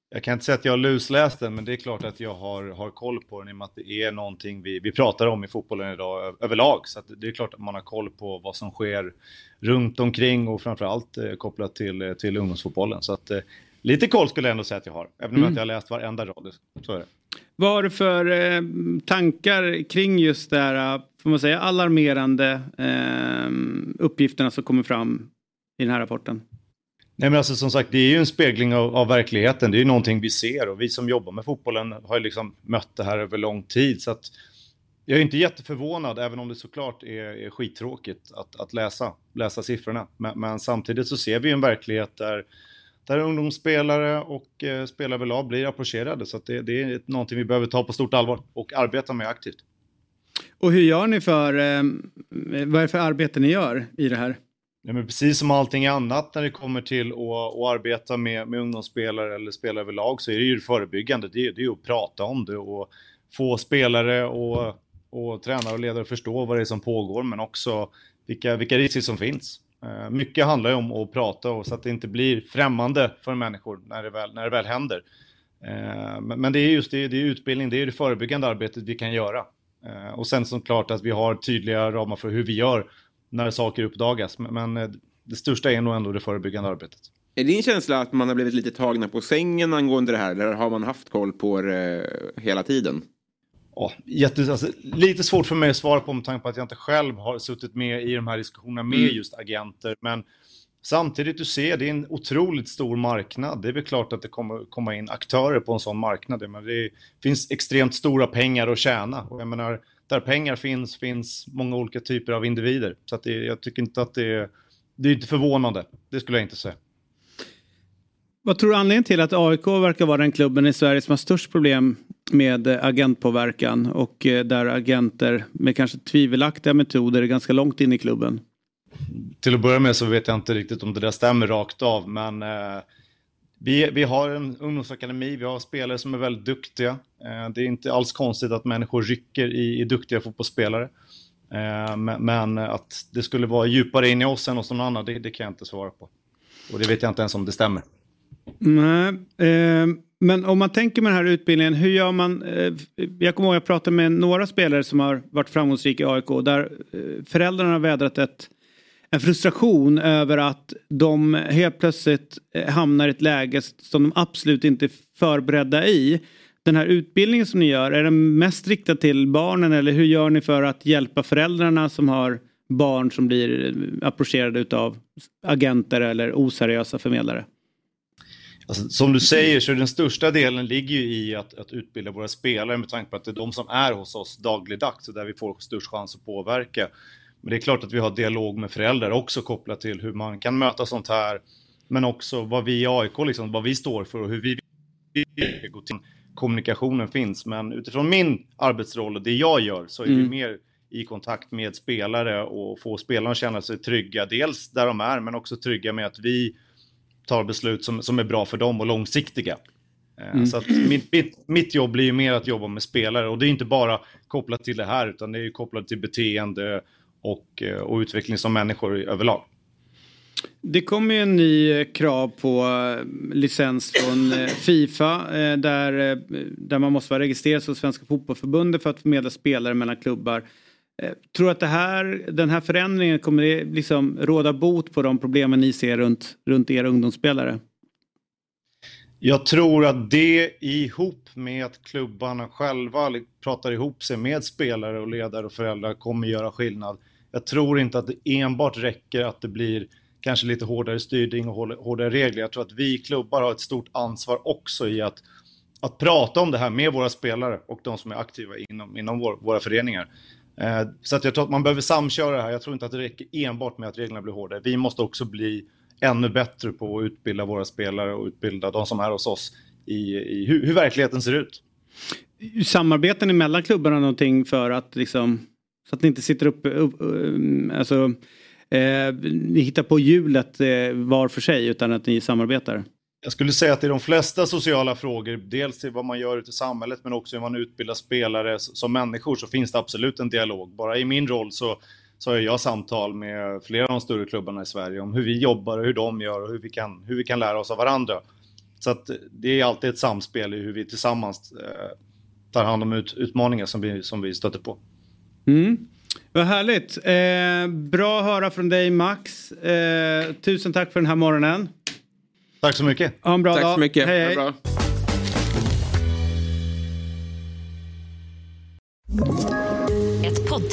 Jag kan inte säga att jag har lusläst den, men det är klart att jag har, har koll på den i och med att det är någonting vi, vi pratar om i fotbollen idag överlag. Så det är klart att man har koll på vad som sker runt omkring och framförallt eh, kopplat till, eh, till ungdomsfotbollen. Så att, eh, lite koll skulle jag ändå säga att jag har, även om mm. jag inte har läst varenda rad. Så är det. Vad har du för eh, tankar kring just det här, får man säga, alarmerande eh, uppgifterna som kommer fram i den här rapporten? Nej men alltså som sagt, det är ju en spegling av, av, verkligheten. Det är ju någonting vi ser och vi som jobbar med fotbollen har ju liksom mött det här över lång tid. Så att jag är inte jätteförvånad, även om det såklart är, är skittråkigt att, att läsa, läsa siffrorna. Men, men, samtidigt så ser vi en verklighet där, där ungdomsspelare och eh, spelare överlag blir approcherade. Så det, det, är någonting vi behöver ta på stort allvar och arbeta med aktivt. Och hur gör ni för, eh, vad är det för arbete ni gör i det här? Nej, men precis som allting annat när det kommer till att, att arbeta med, med ungdomsspelare eller spelare överlag så är det ju förebyggande. Det är, det är att prata om det och få spelare och, och tränare och ledare att förstå vad det är som pågår men också vilka, vilka risker som finns. Eh, mycket handlar ju om att prata och så att det inte blir främmande för människor när det väl, när det väl händer. Eh, men, det är just det, det är utbildning, det är det förebyggande arbetet vi kan göra. Eh, och sen såklart att vi har tydliga ramar för hur vi gör när saker uppdagas. Men eh, det största är nog ändå det förebyggande arbetet. Är din känsla att man har blivit lite tagna på sängen angående det här? Eller har man haft koll på det hela tiden? Ja, jätte, alltså, lite svårt för mig att svara på med tanke på att jag inte själv har suttit med i de här diskussionerna med mm. just agenter. Men samtidigt, du ser, det är en otroligt stor marknad. Det är väl klart att det kommer komma in aktörer på en sån marknad. Men det finns extremt stora pengar att tjäna. Och jag menar, där pengar finns, finns många olika typer av individer. Så att det, jag tycker inte att det är, det är inte förvånande. Det skulle jag inte säga. Vad tror du anledningen till att AIK verkar vara den klubben i Sverige som har störst problem med agentpåverkan och eh, där agenter med kanske tvivelaktiga metoder är ganska långt in i klubben? Till att börja med så vet jag inte riktigt om det där stämmer rakt av men eh, vi, vi har en ungdomsakademi, vi har spelare som är väldigt duktiga. Eh, det är inte alls konstigt att människor rycker i, i duktiga fotbollsspelare. Eh, men att det skulle vara djupare in i oss än hos någon annan, det, det kan jag inte svara på. Och det vet jag inte ens om det stämmer. Nej, eh, men om man tänker med den här utbildningen, hur gör man? Eh, jag kommer ihåg att jag pratade med några spelare som har varit framgångsrika i AIK där eh, föräldrarna har vädrat ett en frustration över att de helt plötsligt eh, hamnar i ett läge som de absolut inte är förberedda i. Den här utbildningen som ni gör, är den mest riktad till barnen eller hur gör ni för att hjälpa föräldrarna som har barn som blir eh, approcherade av agenter eller oseriösa förmedlare? Alltså, som du säger så den största delen ligger ju i att, att, utbilda våra spelare med tanke på att det är de som är hos oss dagligdags och där vi får störst chans att påverka. Men det är klart att vi har dialog med föräldrar också kopplat till hur man kan möta sånt här. Men också vad vi i AIK, liksom, vad vi står för och hur vi vill gå till. Kommunikationen finns, men utifrån min arbetsroll och det jag gör så är mm. vi mer i kontakt med spelare och få spelarna att känna sig trygga. Dels där de är, men också trygga med att vi tar beslut som, som är bra för dem och långsiktiga. Eh, mm. Så att mitt, mitt, mitt, jobb blir ju mer att jobba med spelare och det är inte bara kopplat till det här utan det är kopplat till beteende och, eh, och utveckling som människor överlag. Det kommer ju en ny eh, krav på eh, licens från Fifa där, där man måste vara registrerad som Svenska Fotbollförbundet för att förmedla spelare mellan klubbar. Tror du att det här, den här förändringen kommer det liksom råda bot på de problemen ni ser runt, runt era ungdomsspelare? Jag tror att det ihop med att klubbarna själva pratar ihop sig med spelare och ledare och föräldrar kommer göra skillnad. Jag tror inte att det enbart räcker att det blir kanske lite hårdare styrning och hårdare regler. Jag tror att vi klubbar har ett stort ansvar också i att, att prata om det här med våra spelare och de som är aktiva inom, inom vår, våra föreningar. Eh, så att jag tror att man behöver samköra det här. Jag tror inte att det räcker enbart med att reglerna blir hårdare. Vi måste också bli ännu bättre på att utbilda våra spelare och utbilda de som är hos oss i, i hur, hur verkligheten ser ut. Samarbeten mellan klubbarna någonting för att liksom så att ni inte sitter upp, upp alltså eh, ni hittar på hjulet eh, var för sig utan att ni samarbetar? Jag skulle säga att i de flesta sociala frågor, dels i vad man gör ute i samhället men också hur man utbildar spelare som människor så finns det absolut en dialog. Bara i min roll så, så har jag samtal med flera av de större klubbarna i Sverige om hur vi jobbar och hur de gör och hur vi kan, hur vi kan lära oss av varandra. Så att det är alltid ett samspel i hur vi tillsammans eh, tar hand om ut, utmaningar som vi, som vi stöter på. Mm. Vad härligt. Eh, bra att höra från dig Max. Eh, tusen tack för den här morgonen. Tack så mycket. Ha en bra tack dag. så mycket. Hej, hej.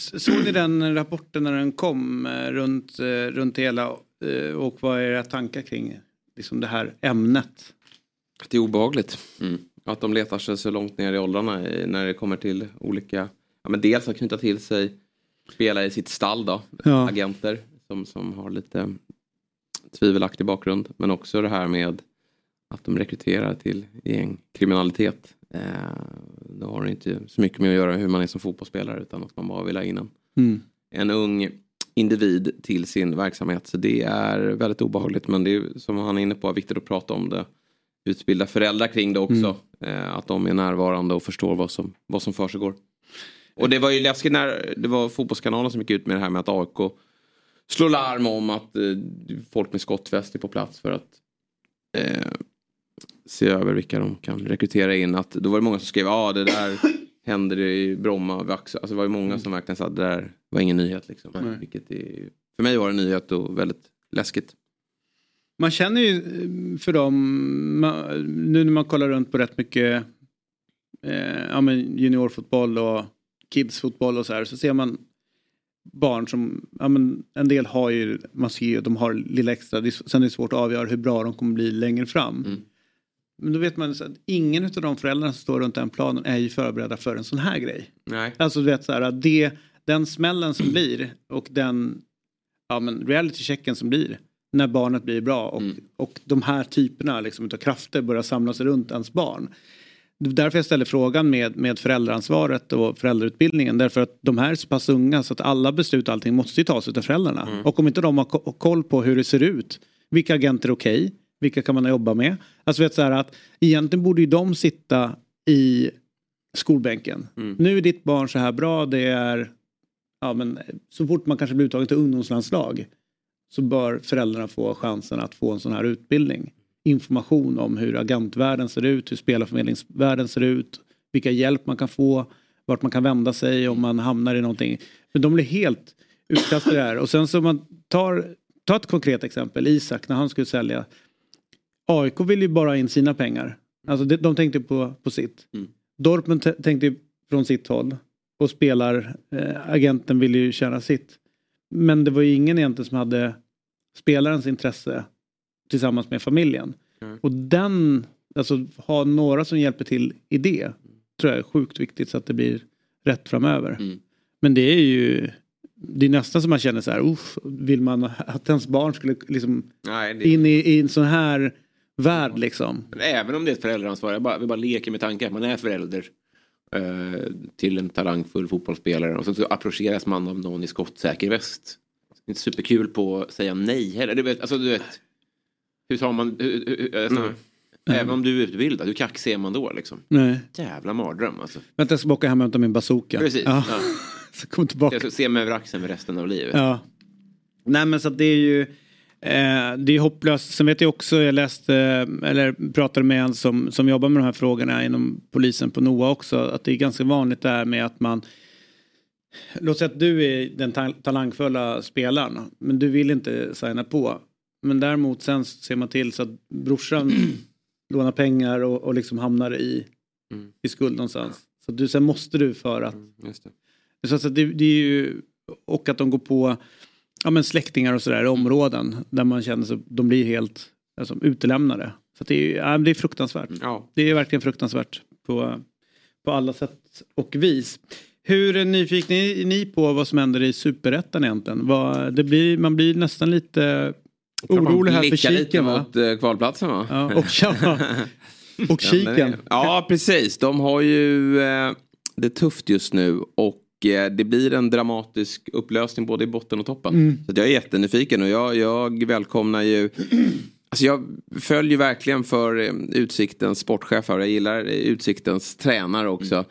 Såg ni den rapporten när den kom eh, runt, eh, runt hela eh, och vad är era tankar kring liksom det här ämnet? Det är obehagligt. Mm. Att de letar sig så långt ner i åldrarna när det kommer till olika, ja, men dels att knyta till sig spelare i sitt stall då, ja. agenter som, som har lite tvivelaktig bakgrund. Men också det här med att de rekryterar till gängkriminalitet. Eh, det har inte så mycket med att göra hur man är som fotbollsspelare utan att man bara vill ha in en, mm. en ung individ till sin verksamhet. Så det är väldigt obehagligt men det är som han är inne på viktigt att prata om det. Utbilda föräldrar kring det också. Mm. Eh, att de är närvarande och förstår vad som, vad som försiggår. Och det var ju läskigt när det var Fotbollskanalen som gick ut med det här med att AIK slår larm om att eh, folk med skottväst är på plats för att eh, se över vilka de kan rekrytera in. Att, då var det många som skrev ja ah, det där händer i Bromma. Alltså det var ju många som verkligen sa att det där var ingen nyhet. Liksom. Mm. Vilket är, för mig var det en nyhet och väldigt läskigt. Man känner ju eh, för dem, nu när man kollar runt på rätt mycket eh, ja, men juniorfotboll och kidsfotboll och så här så ser man barn som, ja men en del har ju, man ser ju, de har lilla extra, det, sen är det svårt att avgöra hur bra de kommer bli längre fram. Mm. Men då vet man att ingen av de föräldrarna som står runt den planen är ju förberedda för en sån här grej. Nej. Alltså du vet så här att det, den smällen som blir och den ja, men reality-checken som blir när barnet blir bra och, mm. och de här typerna liksom, av krafter börjar samlas runt ens barn. Därför jag ställer frågan med, med föräldraansvaret och föräldrautbildningen. Därför att de här är så pass unga så att alla beslut och allting måste ju tas av föräldrarna. Mm. Och om inte de har koll på hur det ser ut. Vilka agenter är okej? Okay, vilka kan man jobba med? Alltså vet så här att egentligen borde ju de sitta i skolbänken. Mm. Nu är ditt barn så här bra. Det är ja, men så fort man kanske blir uttagen till ungdomslandslag så bör föräldrarna få chansen att få en sån här utbildning information om hur agentvärlden ser ut, hur spelarförmedlingsvärlden ser ut, vilka hjälp man kan få, vart man kan vända sig om man hamnar i någonting. Men de blir helt utkastade där. Och sen så man tar, tar ett konkret exempel, Isak när han skulle sälja. AIK vill ju bara in sina pengar. Alltså de, de tänkte på, på sitt. Mm. Dortmund tänkte från sitt håll. Och spelar, eh, agenten ville ju tjäna sitt. Men det var ju ingen egentligen som hade spelarens intresse tillsammans med familjen. Mm. Och den, alltså ha några som hjälper till i det tror jag är sjukt viktigt så att det blir rätt framöver. Mm. Men det är ju det är nästan som man känner så här, uff, vill man att ens barn skulle liksom Nej, det... in i, i en sån här värld liksom. Men Även om det är ett föräldraansvar, jag bara, vi bara leker med tanken att man är förälder eh, till en talangfull fotbollsspelare och så, så approcheras man av någon i skottsäker väst. Det är inte superkul på att säga nej heller. Du vet, alltså, du vet, hur tar man... Hur, hur, alltså, Mm. Även om du är utbildad, hur kaxig är man då liksom? Nej. Jävla mardröm alltså. Vänta jag ska åka hem och hämta min bazooka. Precis. Ja. Ja. <laughs> så kom tillbaka. Jag ska se mig över axeln med resten av livet. Ja. Nej men så att det är ju det är hopplöst. Sen vet jag också, jag läste eller pratade med en som, som jobbar med de här frågorna inom polisen på NOA också. Att det är ganska vanligt där med att man Låt säga att du är den ta talangfulla spelaren men du vill inte signa på. Men däremot sen ser man till så att brorsan <clears throat> lånar pengar och, och liksom hamnar i, i skuld någonstans. Så att du, sen måste du för att Just det. så att det, det är ju, och att de går på ja, men släktingar och sådär i områden där man känner sig, de blir helt alltså, utelämnade. Så det, är, ja, det är fruktansvärt. Ja. Det är verkligen fruktansvärt på, på alla sätt och vis. Hur nyfikna är ni på vad som händer i superettan egentligen? Vad, det blir, man blir nästan lite orolig här för Blicka lite kiken va? mot eh, kvalplatsen va? Ja, och, <laughs> ja, och kiken. Ja, precis. De har ju eh, det tufft just nu och det blir en dramatisk upplösning både i botten och toppen. Mm. Så jag är jättenyfiken och jag, jag välkomnar ju Alltså jag följer verkligen för eh, Utsiktens sportchef här. Jag gillar eh, Utsiktens tränare också.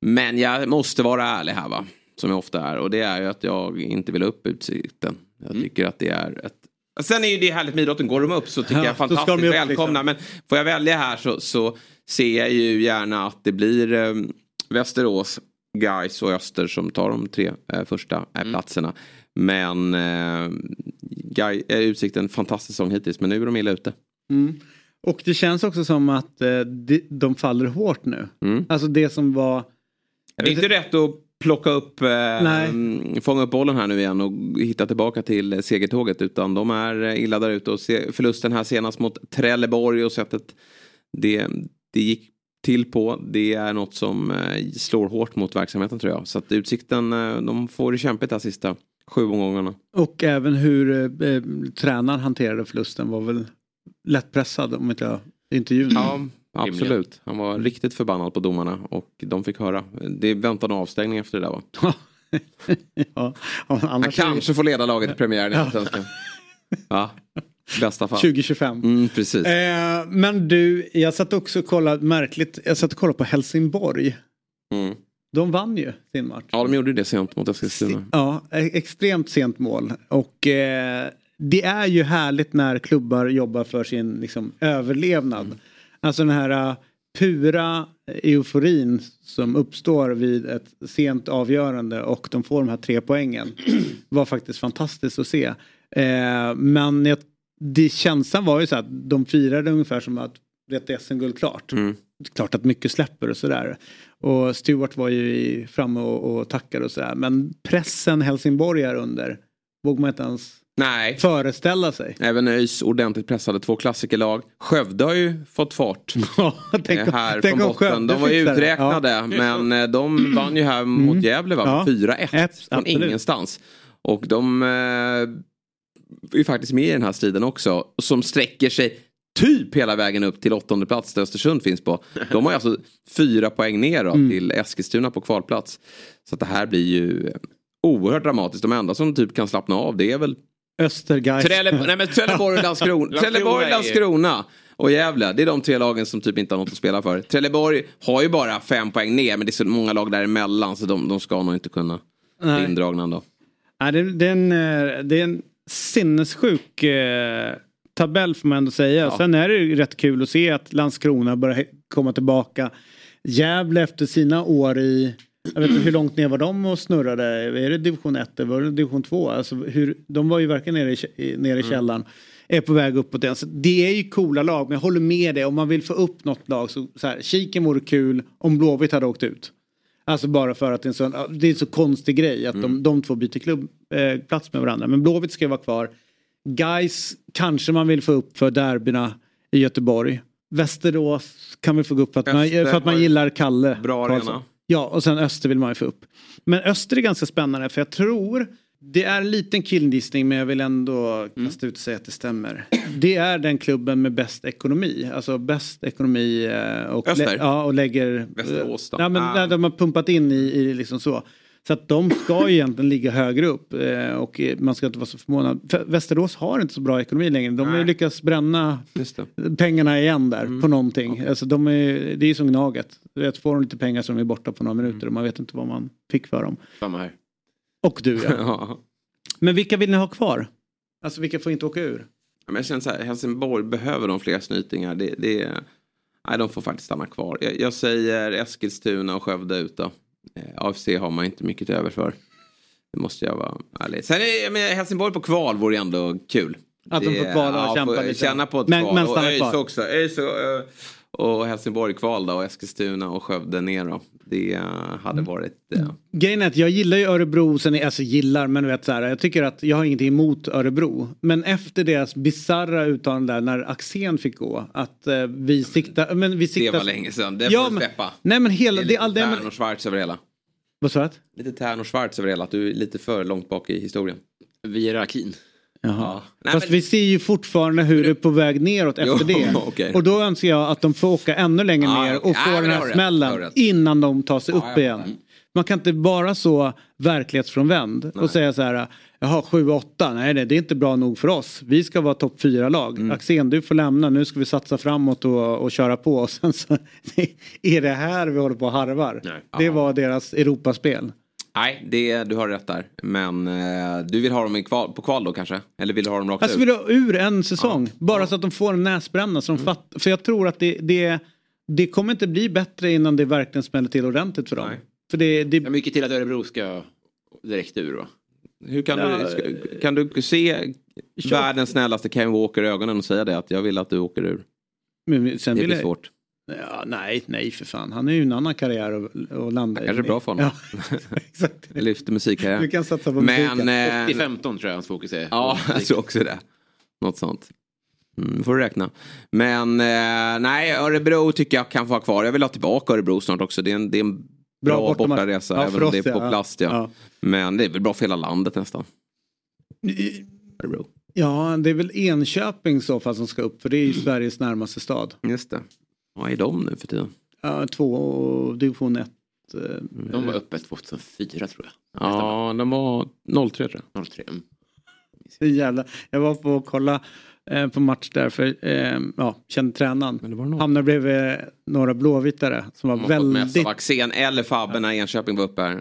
Men jag måste vara ärlig här va. Som jag ofta är. Och det är ju att jag inte vill upp Utsikten. Jag tycker att det är ett Sen är ju det härligt med idrotten. Går de upp så tycker Ja, jag de fantastiskt ju upp, välkomna. liksom. Men får jag välja här så, så ser jag ju gärna att det blir eh, Västerås, Gais och Öster som tar de tre eh, första eh, platserna. Men eh, Gai, eh, Utsikten fantastisk säsong hittills men nu är de illa ute. Mm. Och det känns också som att eh, de, de faller hårt nu. Mm. Alltså det som var... Det är inte rätt att plocka upp, eh, mm, fånga upp bollen här nu igen och hitta tillbaka till eh, segertåget. Utan de är eh, illa där ute och se, förlusten här senast mot Trelleborg och sättet det, det gick till på. Det är något som eh, slår hårt mot verksamheten tror jag. Så att Utsikten, eh, de får det kämpigt här sista sju omgångarna. Och även hur eh, eh, tränaren hanterade förlusten var väl lättpressad om inte jag intervjun. Ja, absolut. Han var riktigt förbannad på domarna och de fick höra. Det väntade en avstängning efter det där va? ja, <laughs> Han kanske får leda laget i premiären i Allsvenskan. <laughs> Ja, bästa fall. 2025. Mm, precis. Eh, men du, jag satt också och kollade, märkligt, jag satt och kollade på Helsingborg. Mm. De vann ju sin match. Ja, de gjorde det sent mot Eskilstuna. Ja, e- extremt sent mål. Och eh, det är ju härligt när klubbar jobbar för sin liksom, överlevnad. Mm. Alltså den här uh, pura euforin som uppstår vid ett sent avgörande och de får de här tre poängen. <clears throat> var faktiskt fantastiskt att se. Eh, men jag, det, känslan var ju så att de firade ungefär som att det är SM-guld klart. Mm. Klart att mycket släpper och sådär. Och Stewart var ju framme och, och tackade och sådär. Men pressen Helsingborg är under vågar man inte ens Nej. föreställa sig. Även ÖIS ordentligt pressade två klassikerlag. Skövde har ju fått fart. <laughs> tänk eh, här tänk från botten. De var ju uträknade Ja. men eh, de vann ju här mot Gävle va? Ja. 4-1 från absolut. ingenstans. Och de eh, ju faktiskt med i den här striden också. Som sträcker sig typ hela vägen upp till åttonde plats där Östersund finns på. De har ju alltså fyra poäng ner då, Mm. till Eskilstuna på kvalplats. Så att det här blir ju oerhört dramatiskt. De enda som typ kan slappna av det är väl Östergeist. Trelle, nej men Trelleborg, <laughs> Landskrona, Trelleborg, Landskrona och Gävle. Det är de tre lagen som typ inte har något att spela för. Trelleborg har ju bara fem poäng ner men det är så många lag däremellan så de, de ska nog inte kunna bli Nej. indragna ändå. Ja, det, det, är en, eh, det är en sinnessjuk eh, tabell får man ändå säga. Sen är det ju rätt kul att se att Landskrona börjar komma tillbaka. Gävle efter sina år i, jag vet inte hur långt ner var de och snurrade? Är det division 1 eller var det division 2? Alltså hur, de var ju verkligen nere i, nere i källaren. Är på väg uppåt igen. Så det är ju coola lag men jag håller med dig om man vill få upp något lag så, så här, Kiken vore kul om Blåvitt hade åkt ut. Alltså bara för att det är en sån, ja, det är en så konstig grej att de, de två byter klubb, eh, plats med varandra. Men Blåvitt ska ju vara kvar. Guys kanske man vill få upp för derbyna i Göteborg. Västerås kan vi få upp för att, man, för att man gillar Kalle. Bra Karlsson. arena. Ja, och sen Öster vill man ju få upp. Men Öster är ganska spännande för jag tror Det är en liten killgissning men jag vill ändå kasta ut och säga att det stämmer. Det är den klubben med bäst ekonomi. Alltså bäst ekonomi eh, och, Öster? ja, och lägger... Västerås då? Ja, men, Ah. de har pumpat in i, i liksom så. Så att de ska ju egentligen ligga högre upp eh, och eh, man ska inte vara så förvånad. För Västerås har inte så bra ekonomi längre. De har ju lyckats bränna pengarna igen där Mm. på någonting. Alltså de är, det är ju som Gnaget. Vet, får de lite pengar så är borta på några minuter och man vet inte vad man fick för dem. Samma här. Och du ja. <laughs> Ja. Men vilka vill ni ha kvar? Alltså vilka får inte åka ur? Men jag känner så här, Helsingborg behöver de fler snytingar. Det, det, nej, de får faktiskt stanna kvar. Jag, jag säger Eskilstuna och Skövde ut då. Eh, AFC har man inte mycket över för. Det måste jag vara ärlig. Sen är men Helsingborg på kval vore ändå kul. Att de får kvala och kämpa får lite. Känna på ett Men- kval. men och stanna ÖIS kvar. också. ÖIS och, eh, och Helsingborg kval då och Eskilstuna och Skövde ner då. Det eh, hade Mm. varit... eh, Grejen är att jag gillar ju Örebro, sen, alltså gillar men du vet så här, jag tycker att jag har ingenting emot Örebro. Men efter deras bizarra uttalande där när Axén fick gå att eh, vi siktar, men vi Det siktar... var länge sedan. Det Ja, får du men- släppa. Nej men hela, det det är all lite det, Tern och Schwarz över hela. Vad sa du? Lite Tern och Schwarz över hela. Att du är lite för långt bak i historien. Vi är Akin. Jaha. Nej, Fast men- vi ser ju fortfarande hur det är på väg neråt efter Jo, <laughs> det. okej. Och då önskar jag att de får åka ännu längre Ah, ner och få Ah, den här smällen innan de tar sig Ja, upp jag igen. fattar. Man kan inte vara så verklighetsfrånvänd och säga så här, jaha 7-8, nej nej, det är inte bra nog för oss. Vi ska vara topp 4-lag. Mm. Axén du får lämna, nu ska vi satsa framåt och, och köra på. <laughs> Och sen så <laughs> är det här vi håller på och harvar. Det var deras Europaspel. Nej, det, du har rätt där. Men eh, du vill ha dem i kval, på kval då kanske? Eller vill du ha dem rakt Alltså ut? vill du ha ur en säsong. Bara så att de får en näsbränna. Så de Mm. fatt, för jag tror att det, det, det kommer inte bli bättre innan det verkligen smäller till ordentligt för dem. För det, det, Ja, mycket till att Örebro ska direkt ur va? Hur kan, Ja, du, ska, kan du se världens snällaste Ken Walker i ögonen och säga det? Att jag vill att du åker ur. men sen det vill blir jag- svårt. Ja, nej, nej för fan. Han är ju en annan karriär att att landa i. Kanske är bra för honom. Ja, <laughs> exakt. <laughs> Det lyfter musikkarriär. Du kan satsa på Men, musiken. eh, 80-15 tror jag hans fokus är. Ja, <laughs> jag tror också det. Något sånt. Mm, får du räkna. Men eh, nej, Örebro tycker jag kan få ha kvar. Jag vill ha tillbaka Örebro snart också. Det är en, det är en bra, Bra bortaresa. Ja, även om det är på ja. plast. Ja. Ja. Men det är väl bra för hela landet nästan. Örebro. Ja, det är väl Enköping i så fall som ska upp. För det är ju Sveriges närmaste stad. Just det. Vad är de nu för tiden? Ja, två och division 1. eh, De var uppe 2004 tror jag. Ja, de var 03 tror jag. 03. Mm. Så jävla, jag var på och kolla eh, på match där för eh, ja, kände tränaren. Hamnade bredvid några blåvitare som var väldigt, Axén eller Fabbe när Enköping var uppe här.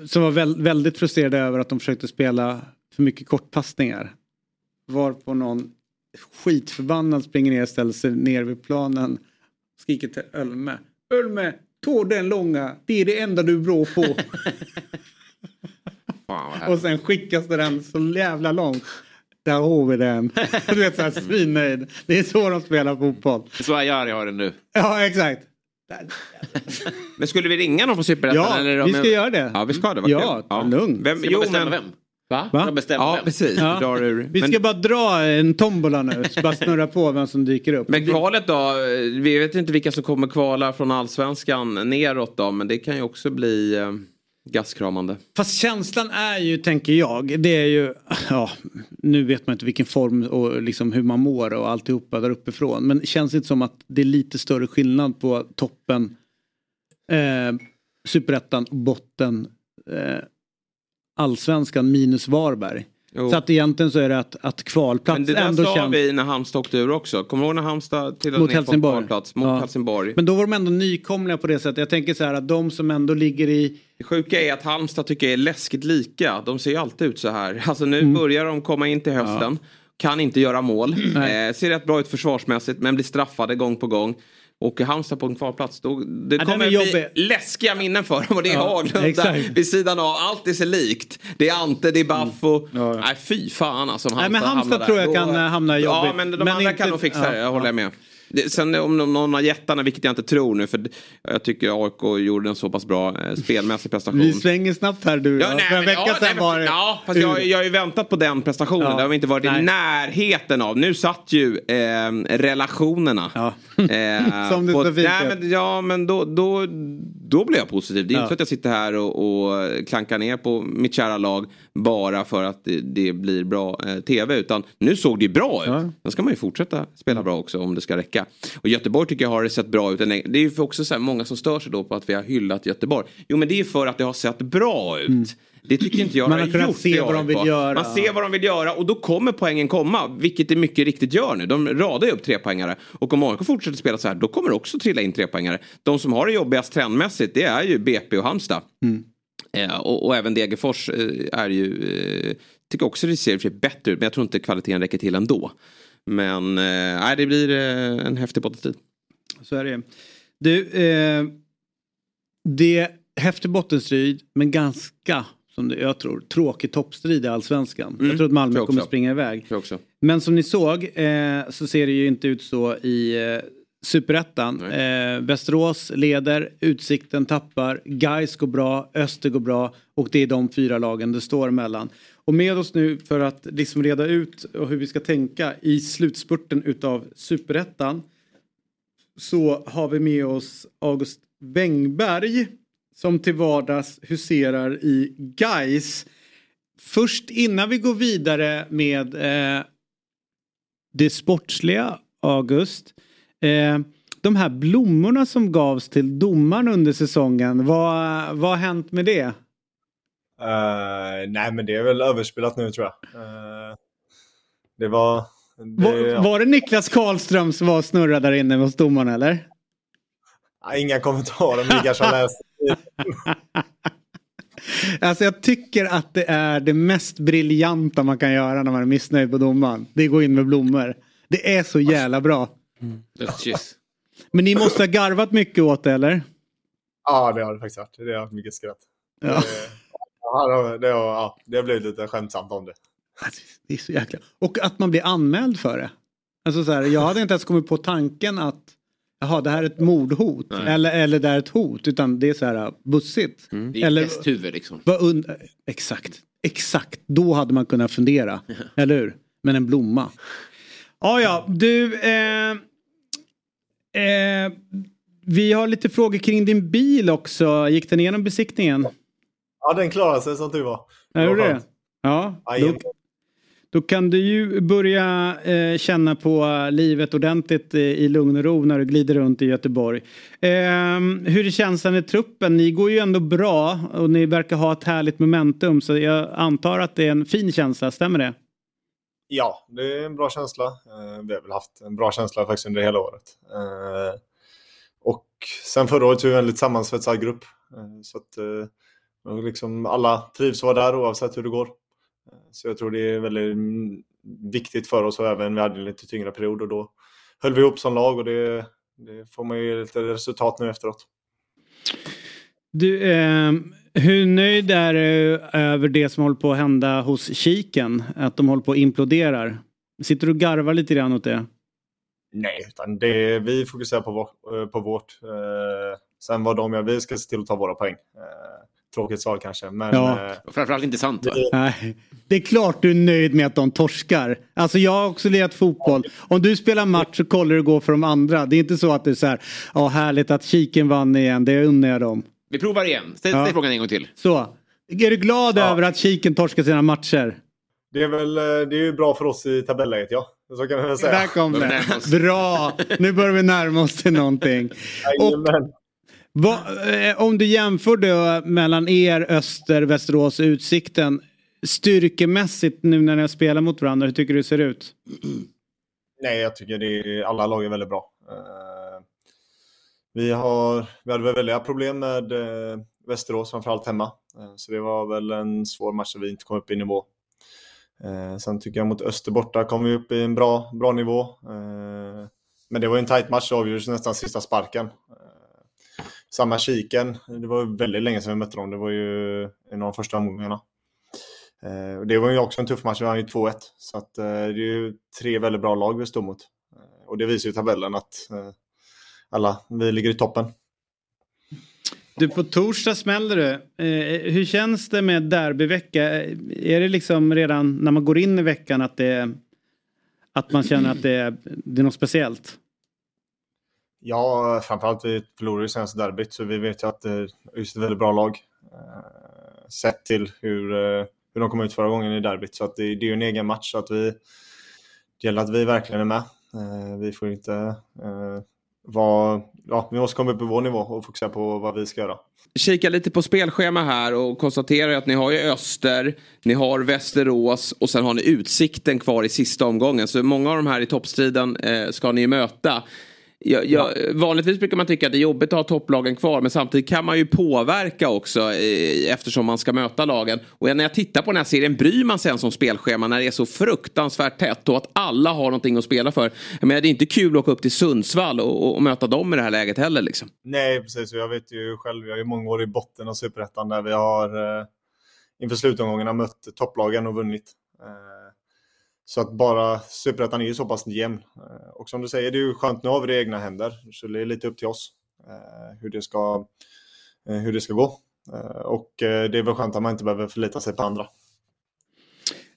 eh, som var väl, väldigt frustrerade över att de försökte spela för mycket kortpassningar. Var på någon skitförbannad springer ner och ställer sig ner vid planen. Skriker till Ölme. Ölme, ta den långa. Det är det enda du är bra på. <laughs> Och sen skickas den så jävla långt. Där har vi den. Du vet såhär svinnöjd. Det är så de spelar fotboll. Så Ajari har den nu. Ja exakt. Men skulle vi ringa någon på Superettan? Ja, eller, vi ska göra det. Ja, vi ska det. Vad Ja, kul. lugn. Vem, Ska jo, man bestämma men, vem? Va? Va? Ja, precis. Ja. Vi drar ur. Vi Men- ska bara dra en tombola nu. Så bara snurra på vem som dyker upp. Men kvalet då? Vi vet inte vilka som kommer kvala från allsvenskan neråt då. Men det kan ju också bli eh, gastkramande. Fast känslan är ju, tänker jag, det är ju, ja, nu vet man inte vilken form och liksom hur man mår och alltihopa där uppifrån. Men känns det inte som att det är lite större skillnad på toppen, eh, superettan, botten, eh, allsvenskan minus Varberg. Jo. Så att egentligen så är det att, att kvalplats Men det där ändå sa känns... vi när Halmstad åkte ur också. Kommer du ihåg när Halmstad trillade Mot Helsingborg. kvalplats mot Ja. Helsingborg? Men då var de ändå nykomliga på det sättet. Jag tänker så här att de som ändå ligger i... Det sjuka är att Halmstad tycker jag är läskigt lika. De ser ju alltid ut så här. <laughs> Alltså nu Mm. börjar de komma in till hösten. Kan inte göra mål. Eh, ser rätt bra ut försvarsmässigt men blir straffade gång på gång. Och Halmstad på en kvalplats. Då, det den kommer bli läskiga minnen för dem. Och det är Ja, Haglund exakt. vid sidan av. Allt är så likt. Det är Ante, det är Baffo. Nej fy fan alltså. om Mm. Nej, men Halmstad tror jag Då- kan, eh, hamna Ja jobbigt. men de Men andra inte- kan nog fixa ja, det. Jag håller ja. med. Det, sen om de- någon av jättarna, vilket jag inte tror nu, för jag tycker AIK gjorde en så pass bra eh, spelmässig prestation. Vi svänger snabbt här du. Ja, Ja, nej, För en vecka ja, sedan var det... Ja, fast jag, jag har ju väntat på den prestationen. Ja. Det har vi inte varit i Nej. närheten av. Nu satt ju eh, relationerna. Eh, <laughs> Som det på- så fint nej, men, Ja, men då, då då blir jag positiv. Det är Ja. inte så att jag sitter här och, och klankar ner på mitt kära lag bara för att det, det blir bra eh, tv. Utan nu såg det ju bra ut. Då ska man ju fortsätta spela bra också om det ska räcka. Och Göteborg tycker jag har sett bra ut. Det är ju också så här, många som stör sig då på att vi har hyllat Göteborg. Jo men det är för att det har sett bra ut. Det tycker inte jag Mm. Man har kunnat gjort se vad de vill göra. Man ser vad de vill göra och då kommer poängen komma. Vilket det mycket riktigt gör nu. De radar ju upp trepoängare. Och om AIK fortsätter spela så här då kommer det också trilla in trepoängare. De som har det jobbigast trendmässigt det är ju BP och Halmstad. Eh, och, och även Degerfors eh, är ju, eh, tycker också det ser för bättre ut. Men jag tror inte kvaliteten räcker till ändå. Men eh, det blir eh, en häftig bottenstrid. Så är det. Du, eh, det är häftig bottenstrid men ganska, som jag tror, tråkig toppstrid i allsvenskan. Mm, Jag tror att Malmö tror kommer springa iväg. Men som ni såg eh, så ser det ju inte ut så i eh, Superettan. Eh, Västerås leder, Utsikten tappar, Gais går bra, Öster går bra och det är de fyra lagen det står mellan. Och med oss nu för att liksom reda ut och hur vi ska tänka i slutspurten utav Superettan så har vi med oss August Wengberg som till vardags huserar i Gais. Först innan vi går vidare med eh, det sportsliga, August. Eh, de här blommorna som gavs till domaren under säsongen, vad, vad har hänt med det? Eh, nej, men det är väl överspelat nu tror jag. Eh, det var... Det, Var, ja. var det Niklas Karlström som var och snurrade där inne hos domaren eller? Nej, Inga kommentarer, men vi kanske har läst. <laughs> Alltså jag tycker att det är det mest briljanta man kan göra när man är missnöjd på domaren. Det är att gå in med blommor. Det är så jävla bra. Dödskyss. Men ni måste ha garvat mycket åt det eller? Ja, det har det faktiskt varit. Det har haft mycket skratt. Ja. Det, det, har- det, har- ja, det har blivit lite skämtsamt om det. Det är så jäkla... Och att man blir anmäld för det. Alltså så här, jag hade inte ens kommit på tanken att jaha, det här är ett mordhot. Nej. Eller, eller det är ett hot. Utan det är så här bussigt. Det är Eller- ett hästhuvud liksom. Vad exakt, exakt. Då hade man kunnat fundera. eller hur? Men en blomma. Ja, ja, du. Eh, eh, vi har lite frågor kring din bil också. Gick den igenom besiktningen? Ja, den klarade sig som tur var. Ja, det? skönt. Ja. Då då kan du ju börja eh, känna på livet ordentligt eh, i lugn och ro när du glider runt i Göteborg. Eh, hur är känslan i truppen? Ni går ju ändå bra och ni verkar ha ett härligt momentum så jag antar att det är en fin känsla, stämmer det? Ja, det är en bra känsla. Eh, Vi har väl haft en bra känsla faktiskt under hela året. Eh, Och sen förra året så är vi en väldigt sammansvetsad grupp. Eh, Så att eh, liksom alla trivs att vara där oavsett hur det går. Så jag tror det är väldigt mm, viktigt för oss och även vi hade en lite tyngre period och då höll vi ihop som lag och det, det får man ju lite resultat nu efteråt. Du, eh, hur nöjd är du över det som håller på att hända hos Kiken? Att de håller på att imploderar? Sitter du och garvar lite grann åt det? Nej, utan det, vi fokuserar på, vår, eh, på vårt. Eh, sen vad de gör, vi ska se till att ta våra poäng. Eh, tråkigt svar kanske, men... Ja. eh, framförallt inte sant va? Nej, det är klart du är nöjd med att de torskar. Alltså jag har också lirat fotboll. Om du spelar match så kollar du gå för de andra. Det är inte så att det är så här, ja härligt att Kiken vann igen, det unnar jag dem. Vi provar igen. Ställ, Ja. frågan en gång till. Så, är du glad över att Kiken torskar sina matcher? Det är väl eh, det är ju bra för oss i tabelläget, ja. Så kan vi väl säga. Där kom det. Bra, nu börjar vi närma oss till någonting. <laughs> Och, Va, eh, om du jämför då mellan er, Öster, Västerås och Utsikten. Styrkemässigt nu när ni har spelat mot varandra, hur tycker du det ser ut? Nej, jag tycker det är, alla lag är väldigt bra. Eh, vi, har, vi hade väl väldiga problem med eh, Västerås, framförallt hemma. Eh, så det var väl en svår match där vi inte kom upp i nivå. Eh, sen tycker jag mot Öster borta kom vi upp i en bra, bra nivå. Eh, men det var en tight match, det avgjordes nästan sista sparken. Eh, samma Kiken, det var väldigt länge sedan vi mötte dem. Det var ju en av de första omgångarna. Eh, det var ju också en tuff match, vi vann ju 2-1. Så att, eh, det är ju tre väldigt bra lag vi står mot. Eh, och det visar ju tabellen att eh, alla, vi ligger i toppen. Du, på torsdag smäller det. Eh, eh, hur känns det med derbyvecka? Är det liksom redan när man går in i veckan att det att man känner att det är, det är något speciellt? Ja, framförallt vi förlorade ju senaste derbyt så vi vet ju att det är just ett väldigt bra lag. Eh, sett till hur, eh, hur de kom ut förra gången i derbyt. Så att det, det är ju en egen match så att vi, det gäller att vi verkligen är med. Vi får inte eh, ja, vi måste komma upp på vår nivå och fokusera på vad vi ska göra. Kika lite på spelschema här och konstaterar att ni har ju Öster, ni har Västerås och sen har ni Utsikten kvar i sista omgången. Så många av de här i toppstriden eh, ska ni möta. Jag, jag, vanligtvis brukar man tycka att det är jobbigt att ha topplagen kvar men samtidigt kan man ju påverka också eh, eftersom man ska möta lagen. Och när jag tittar på den här serien bryr man sig ens om spelschema när det är så fruktansvärt tätt och att alla har någonting att spela för. Jag menar, det är inte kul att åka upp till Sundsvall och, och, och möta dem i det här läget heller. Liksom. Nej, precis. Jag vet ju själv, jag är många år i botten av Superettan där vi har eh, inför slutomgångarna mött topplagen och vunnit. Eh, så att bara Superettan är ju så pass jämn. Eh, och som du säger, det är ju skönt, nu har vi det i egna händer. Så det är lite upp till oss eh, hur det ska, eh, hur det ska gå. Och det är väl skönt att man inte behöver förlita sig på andra.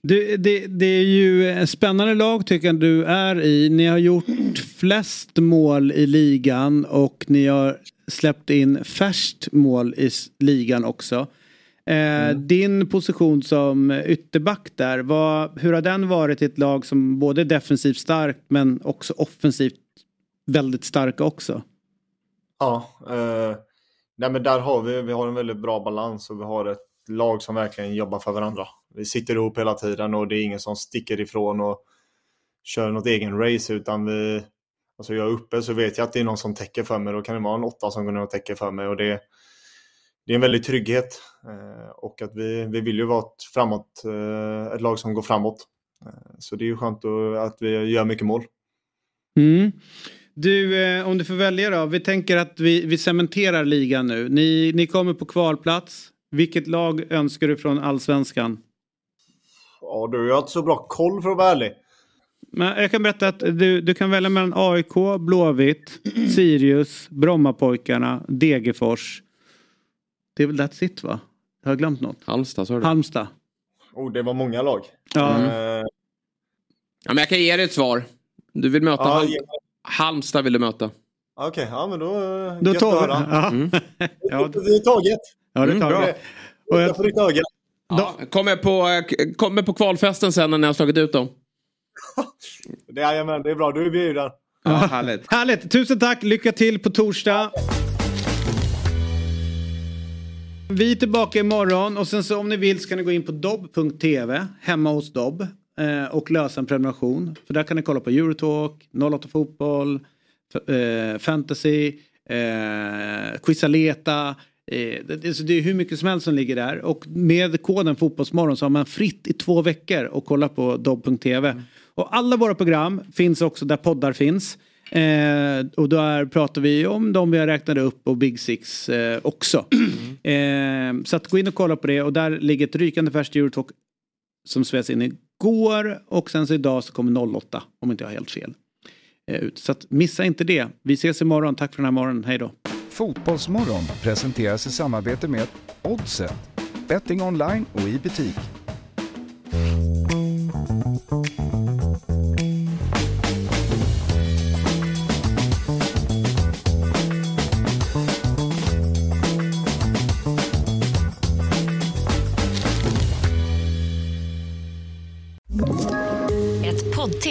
Det, det, det, är ju en spännande lag tycker jag du är i. Ni har gjort flest mål i ligan och ni har släppt in färst mål i ligan också. Eh, mm. Din position som ytterback där, vad, hur har den varit i ett lag som både är defensivt starkt men också offensivt väldigt starka också? Ja, eh, nej men där har vi, vi har en väldigt bra balans och vi har ett lag som verkligen jobbar för varandra. Vi sitter ihop hela tiden och det är ingen som sticker ifrån och kör något egen race utan vi, alltså jag är uppe så vet jag att det är någon som täcker för mig. Då kan det vara en åtta som går ner och täcker för mig och det, det är en väldig trygghet eh, och att vi, vi vill ju vara ett, framåt, eh, ett lag som går framåt. Eh, så det är ju skönt att vi gör mycket mål. Mm. Du, om du får välja då. Vi tänker att vi, vi cementerar ligan nu. Ni, ni kommer på kvalplats. Vilket lag önskar du från allsvenskan? Ja, du har inte så bra koll för att vara ärlig. Men jag kan berätta att du, du kan välja mellan AIK, Blåvitt, <clears throat> Sirius, Brommapojkarna, Degerfors. Det är väl that's it va? Jag har glömt något. Halmstad sa du? Halmstad. Oh, det var många lag. Ja. Mm. Uh... ja men jag kan ge dig ett svar. Du vill möta ja, Hal Halmstad vill du möta. Okej, okay, ja men då... Då tar vi ja. Mm. <laughs> ja. Det är taget. Ja, det är taget. Mm, jag får ditt öga. Ja, kommer, på, kommer på kvalfesten sen när ni har slagit ut dem. <laughs> Jajamän, det är bra. Du är bjuden. Ja, härligt. härligt. Tusen tack. Lycka till på torsdag. Vi är tillbaka imorgon och sen så om ni vill så kan ni gå in på dobb.tv hemma hos Dobb eh, och lösa en prenumeration. För där kan ni kolla på Eurotalk, 08 Fotboll, eh, Fantasy, eh, Quizaleta. Det, det är hur mycket som helst som ligger där och med koden Fotbollsmorgon så har man fritt i två veckor att kolla på dobb.tv. Mm. Och alla våra program finns också där poddar finns. Eh, och där pratar vi om de vi har räknat upp och Big Six eh, också. Mm. Eh, så att gå in och kolla på det och där ligger ett rykande färskt Eurotalk som spelades in igår och sen så idag så kommer 08 om inte jag har helt fel. Eh, ut. Så att missa inte det. Vi ses imorgon. Tack för den här morgonen. Hej då. Fotbollsmorgon presenteras i samarbete med Oddset. Betting online och i butik.